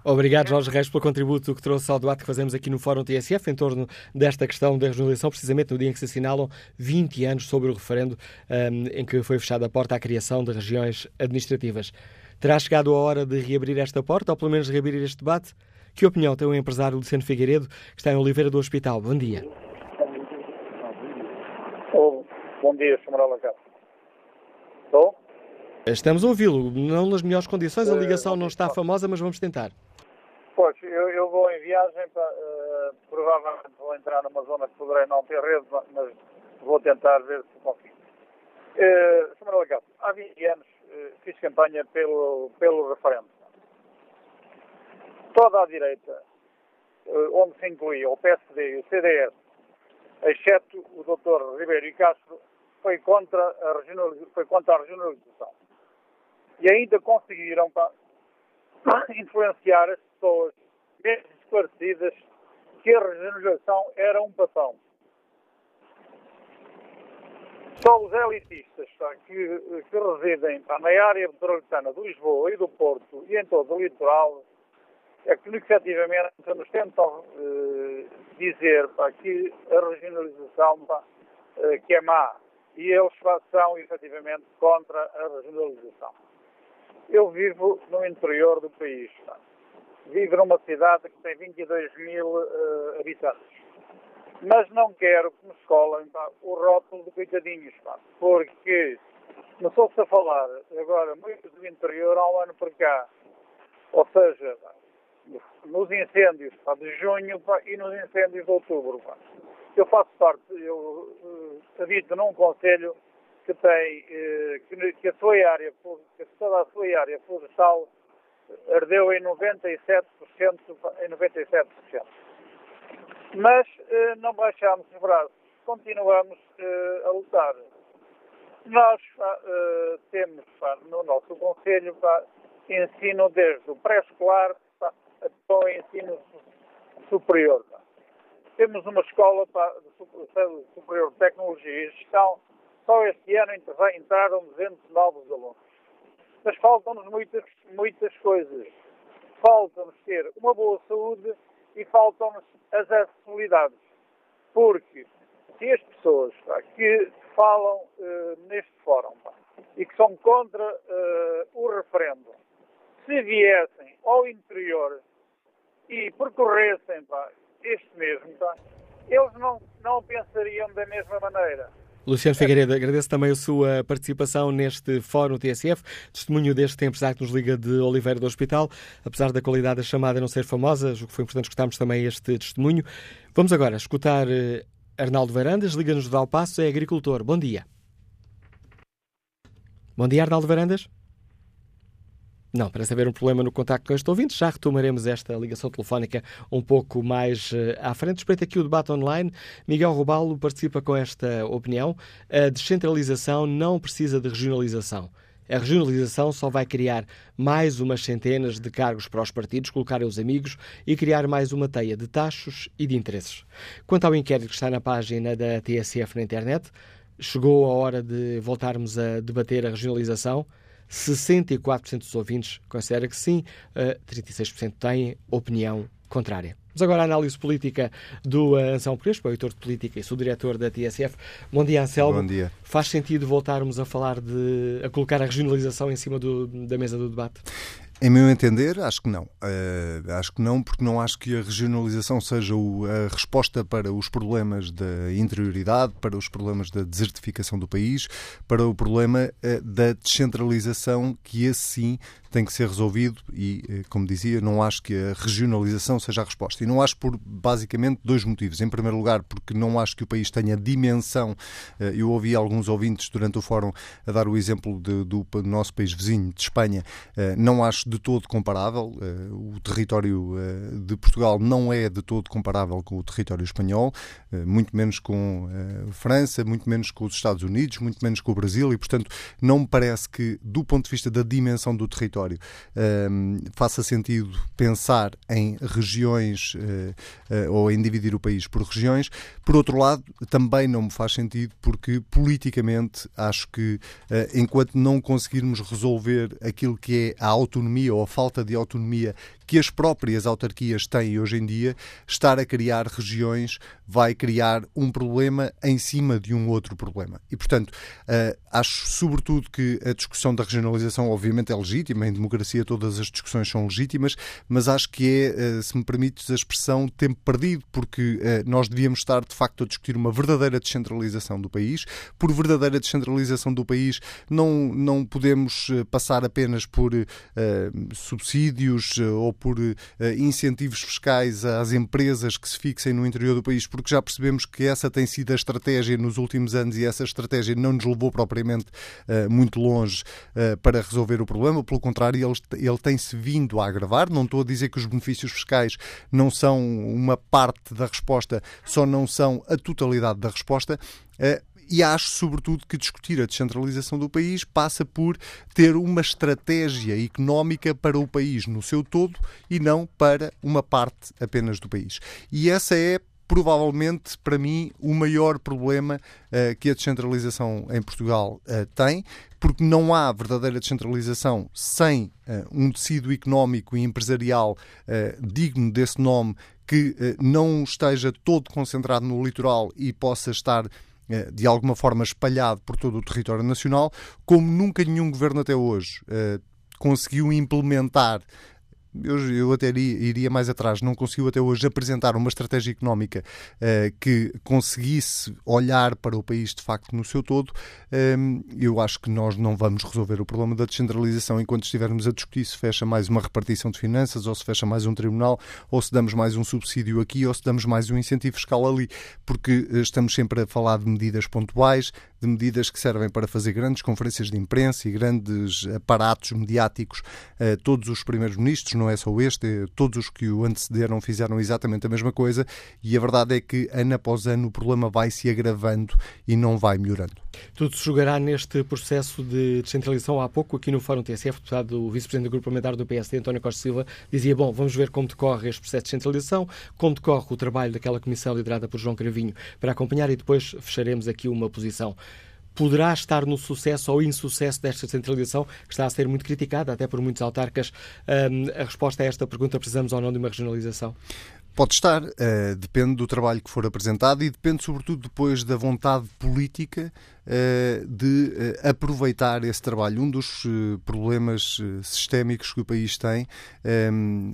Obrigado, Jorge Reis, pelo contributo que trouxe ao debate que fazemos aqui no Fórum TSF em torno desta questão da regionalização, precisamente no dia em que se assinalam 20 anos sobre o referendo um, em que foi fechada a porta à criação de regiões administrativas. Terá chegado a hora de reabrir esta porta, ou pelo menos reabrir este debate? Que opinião tem o empresário Luciano Figueiredo, que está em Oliveira do Hospital? Bom dia. Oh, bom dia, Sr. Alacado. Estou? Estamos a ouvi-lo, não nas melhores condições, a eh, ligação não está famosa, mas vamos tentar. Pois, eu, eu vou em viagem, para, uh, provavelmente vou entrar numa zona que poderei não ter rede, mas vou tentar ver se consigo. Uh, Sr. Alacado, há 20 anos eh, fiz campanha pelo, pelo referendo. Toda a direita, eh, onde se incluía o PSD e o CDS, exceto o Dr. Ribeiro e Castro, foi contra a, foi contra a regionalização. E ainda conseguiram pá, influenciar pessoas menos esclarecidas que a regionalização era um papão. Só os elitistas pá, que, que, residem pá, na área metropolitana de Lisboa e do Porto e em todo o litoral é que efetivamente nos tentam eh, dizer pá, que a regionalização pá, eh, que é má e eles são efetivamente contra a regionalização. Eu vivo no interior do país. Vivo numa cidade que tem 22 mil uh, habitantes. Mas não quero que me escolhem pá, o rótulo de coitadinhos, pá, porque não sou se a falar agora muito do interior há um ano para cá. Ou seja, pá, nos incêndios pá, de junho pá, e nos incêndios de outubro. Pá. Eu faço parte, eu uh, habito num conselho que tem, uh, que, que, a sua área, que toda a sua área florestal ardeu em 97%, em 97%. Mas uh, não baixamos os braços, continuamos uh, a lutar. Nós uh, temos no nosso Conselho ensino desde o pré-escolar até o ensino superior. Temos uma escola superior de tecnologia e gestão. Só este ano entraram 200 novos alunos. Mas faltam-nos muitas, muitas coisas. Falta-nos ter uma boa saúde e faltam-nos as acessibilidades. Porque se as pessoas pá, que falam uh, neste fórum pá, e que são contra uh, o referendo, se viessem ao interior e percorressem pá, este mesmo, eles não, não pensariam da mesma maneira. Luciano Figueiredo, agradeço também a sua participação neste Fórum TSF, testemunho deste empresário que nos liga de Oliveira do Hospital. Apesar da qualidade da chamada não ser famosa, o que foi importante escutarmos também este testemunho. Vamos agora escutar eh, Arnaldo Varandas, liga-nos de Valpasso, é agricultor. Bom dia. Bom dia, Arnaldo Varandas. Não, parece haver um problema no contacto com este ouvinte. Já retomaremos esta ligação telefónica um pouco mais uh, à frente. Respeito aqui o debate online. Miguel Robalo participa com esta opinião. A descentralização não precisa de regionalização. A regionalização só vai criar mais umas centenas de cargos para os partidos colocarem os amigos e criar mais uma teia de tachos e de interesses. Quanto ao inquérito que está na página da TSF na internet, chegou a hora de voltarmos a debater a regionalização. 64% dos ouvintes considera que sim, 36% têm opinião contrária. Vamos agora à análise política do Anselmo Crespo, editor de política e subdiretor da TSF. Bom dia, Anselmo. Bom dia. Faz sentido voltarmos a falar de. a colocar a regionalização em cima do, da mesa do debate? Em meu entender, acho que não. Uh, acho que não, porque não acho que a regionalização seja o, a resposta para os problemas da interioridade, para os problemas da desertificação do país, para o problema uh, da descentralização, que esse sim tem que ser resolvido e, uh, como dizia, não acho que a regionalização seja a resposta. E não acho por basicamente dois motivos. Em primeiro lugar, porque não acho que o país tenha dimensão. eu ouvi alguns ouvintes durante o fórum a dar o exemplo de, do, nosso país vizinho, de Espanha. não acho de todo comparável. Eh, o território eh, de Portugal não é de todo comparável com o território espanhol, eh, muito menos com a França, muito menos com os Estados Unidos, muito menos com o Brasil e, portanto, não me parece que, do ponto de vista da dimensão do território, faça sentido pensar em regiões ou em dividir o país por regiões. Por outro lado, também não me faz sentido porque, politicamente, acho que enquanto não conseguirmos resolver aquilo que é a autonomia ou a falta de autonomia que as próprias autarquias têm hoje em dia, estar a criar regiões vai criar um problema em cima de um outro problema. E, portanto, uh, acho sobretudo que a discussão da regionalização, obviamente, é legítima, em democracia todas as discussões são legítimas, mas acho que é, uh, se me permites a expressão, tempo perdido, porque uh, nós devíamos estar, de facto, a discutir uma verdadeira descentralização do país. Por verdadeira descentralização do país, não, não podemos passar apenas por subsídios ou por uh, incentivos fiscais às empresas que se fixem no interior do país, porque já percebemos que essa tem sido a estratégia nos últimos anos e essa estratégia não nos levou propriamente uh, muito longe uh, para resolver o problema. Pelo contrário, ele, ele tem-se vindo a agravar. Não estou a dizer que os benefícios fiscais não são uma parte da resposta, só não são a totalidade da resposta. E acho, sobretudo, que discutir a descentralização do país passa por ter uma estratégia económica para o país no seu todo e não para uma parte apenas do país. E essa é provavelmente, para mim, o maior problema uh, que a descentralização em Portugal uh, tem, porque não há verdadeira descentralização sem uh, um tecido económico e empresarial digno desse nome que não esteja todo concentrado no litoral e possa estar de alguma forma espalhado por todo o território nacional, como nunca nenhum governo até hoje eh, conseguiu implementar eu, eu até iria, iria, mais atrás, não conseguiu até hoje apresentar uma estratégia económica uh, que conseguisse olhar para o país de facto no seu todo, um, eu acho que nós não vamos resolver o problema da descentralização enquanto estivermos a discutir se fecha mais uma repartição de finanças, ou se fecha mais um tribunal, ou se damos mais um subsídio aqui, ou se damos mais um incentivo fiscal ali, porque eh, estamos sempre a falar de medidas pontuais, de medidas que servem para fazer grandes conferências de imprensa e grandes aparatos mediáticos. Uh, todos os primeiros ministros, não é só este, todos os que o antecederam fizeram exatamente a mesma coisa e a verdade é que ano após ano o problema vai se agravando e não vai melhorando. Tudo se jogará neste processo de descentralização. Há pouco, aqui no Fórum TSF, deputado, o vice-presidente do Grupo Parlamentar do PSD, António Costa Silva, dizia: Bom, vamos ver como decorre este processo de descentralização, como decorre o trabalho daquela comissão liderada por João Cravinho para acompanhar e depois fecharemos aqui uma posição poderá estar no sucesso ou insucesso desta descentralização, que está a ser muito criticada, até por muitos autarcas. A resposta a esta pergunta: precisamos ou não de uma regionalização? Pode estar, uh, depende do trabalho que for apresentado e depende, sobretudo, depois da vontade política de uh, aproveitar esse trabalho. Um dos problemas sistémicos que o país tem, ehm,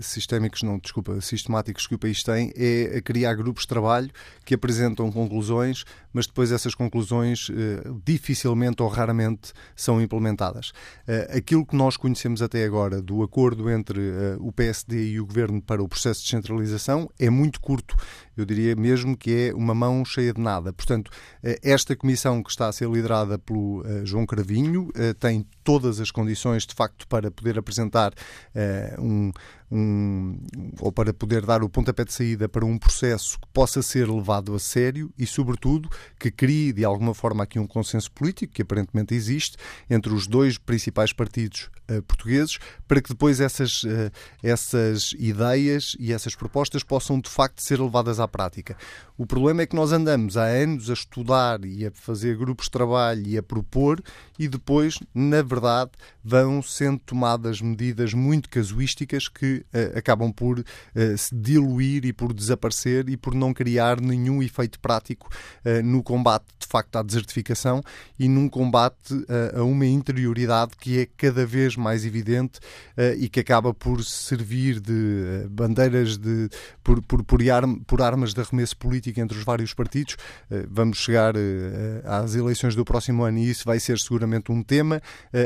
sistémicos não, desculpa, sistemáticos que o país tem, é criar grupos de trabalho que apresentam conclusões, mas depois essas conclusões dificilmente ou raramente são implementadas. aquilo que nós conhecemos até agora do acordo entre o PSD e o Governo para o processo de descentralização é muito curto. Eu diria mesmo que é uma mão cheia de nada. Portanto, eh, esta comissão que está a ser liderada pelo eh, João Cravinho eh, tem todas as condições, de facto, para poder apresentar um, um, ou para poder dar o pontapé de saída para um processo que possa ser levado a sério e, sobretudo, que crie de alguma forma aqui um consenso político, que aparentemente existe, entre os dois principais partidos uh, portugueses, para que depois essas, uh, essas ideias e essas propostas possam de facto ser levadas à prática. O problema é que nós andamos há anos a estudar e a fazer grupos de trabalho e a propor e depois, na verdade, vão sendo tomadas medidas muito casuísticas que uh, acabam por uh, se diluir e por desaparecer e por não criar nenhum efeito prático uh, no combate, de facto, à desertificação e num combate a uma interioridade que é cada vez mais evidente e que acaba por servir de bandeiras de por, por, por, por armas de arremesso político entre os vários partidos. Vamos chegar às eleições do próximo ano e isso vai ser seguramente um tema,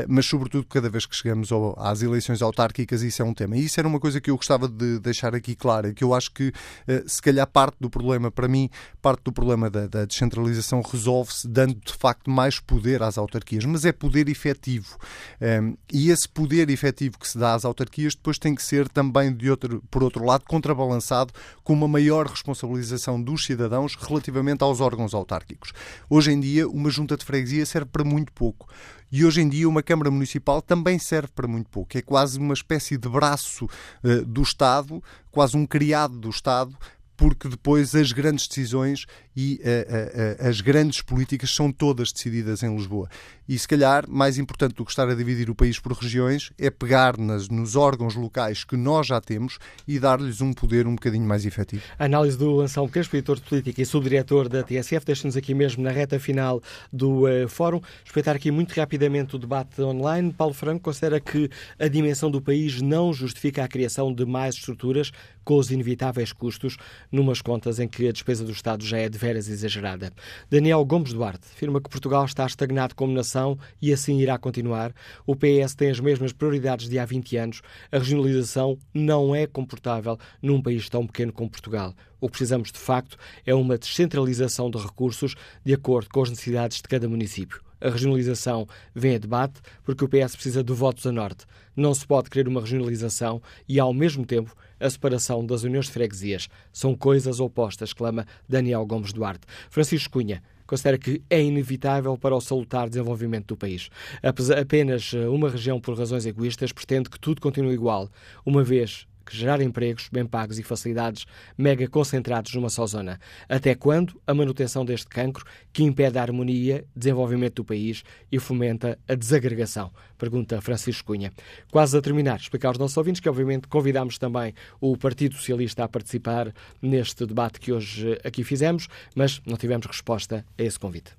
mas sobretudo cada vez que chegamos às eleições autárquicas isso é um tema. E isso era uma coisa que eu gostava de deixar aqui clara, que eu acho que eh, se calhar parte do problema, para mim, parte do problema da, da descentralização resolve-se dando de facto mais poder às autarquias, mas é poder efetivo. Um, e esse poder efetivo que se dá às autarquias depois tem que ser também, de outro, por outro lado, contrabalançado com uma maior responsabilização dos cidadãos relativamente aos órgãos autárquicos. Hoje em dia, uma junta de freguesia serve para muito pouco. E hoje em dia uma Câmara Municipal também serve para muito pouco. É quase uma espécie de braço uh, do Estado, quase um criado do Estado, porque depois as grandes decisões e uh, uh, as grandes políticas são todas decididas em Lisboa. E se calhar, mais importante do que estar a dividir o país por regiões, é pegar nas, nos órgãos locais que nós já temos e dar-lhes um poder um bocadinho mais efetivo. A análise do Anselmo Crespo, editor de política e subdiretor da TSF, deixa-nos aqui mesmo na reta final do uh, fórum. Respeitar aqui muito rapidamente o debate online. Paulo Franco considera que a dimensão do país não justifica a criação de mais estruturas com os inevitáveis custos, numas contas em que a despesa do Estado já é de veras exagerada. Daniel Gomes Duarte afirma que Portugal está estagnado como nação e assim irá continuar. O PS tem as mesmas prioridades de há 20 anos. A regionalização não é comportável num país tão pequeno como Portugal. O que precisamos, de facto, é uma descentralização de recursos de acordo com as necessidades de cada município. A regionalização vem a debate porque o PS precisa de votos a norte. Não se pode querer uma regionalização e, ao mesmo tempo, a separação das uniões de freguesias. São coisas opostas, clama Daniel Gomes Duarte. Francisco Cunha considera que é inevitável para o salutar desenvolvimento do país. Apenas eh, uma região, por razões egoístas, pretende que tudo continue igual, uma vez que gerar empregos bem pagos e facilidades mega concentrados numa só zona. Até quando a manutenção deste cancro que impede a harmonia, desenvolvimento do país e fomenta a desagregação? Pergunta Francisco Cunha. Quase a terminar, explicar aos nossos ouvintes que, obviamente, convidámos também o Partido Socialista a participar neste debate que hoje aqui fizemos, mas não tivemos resposta a esse convite.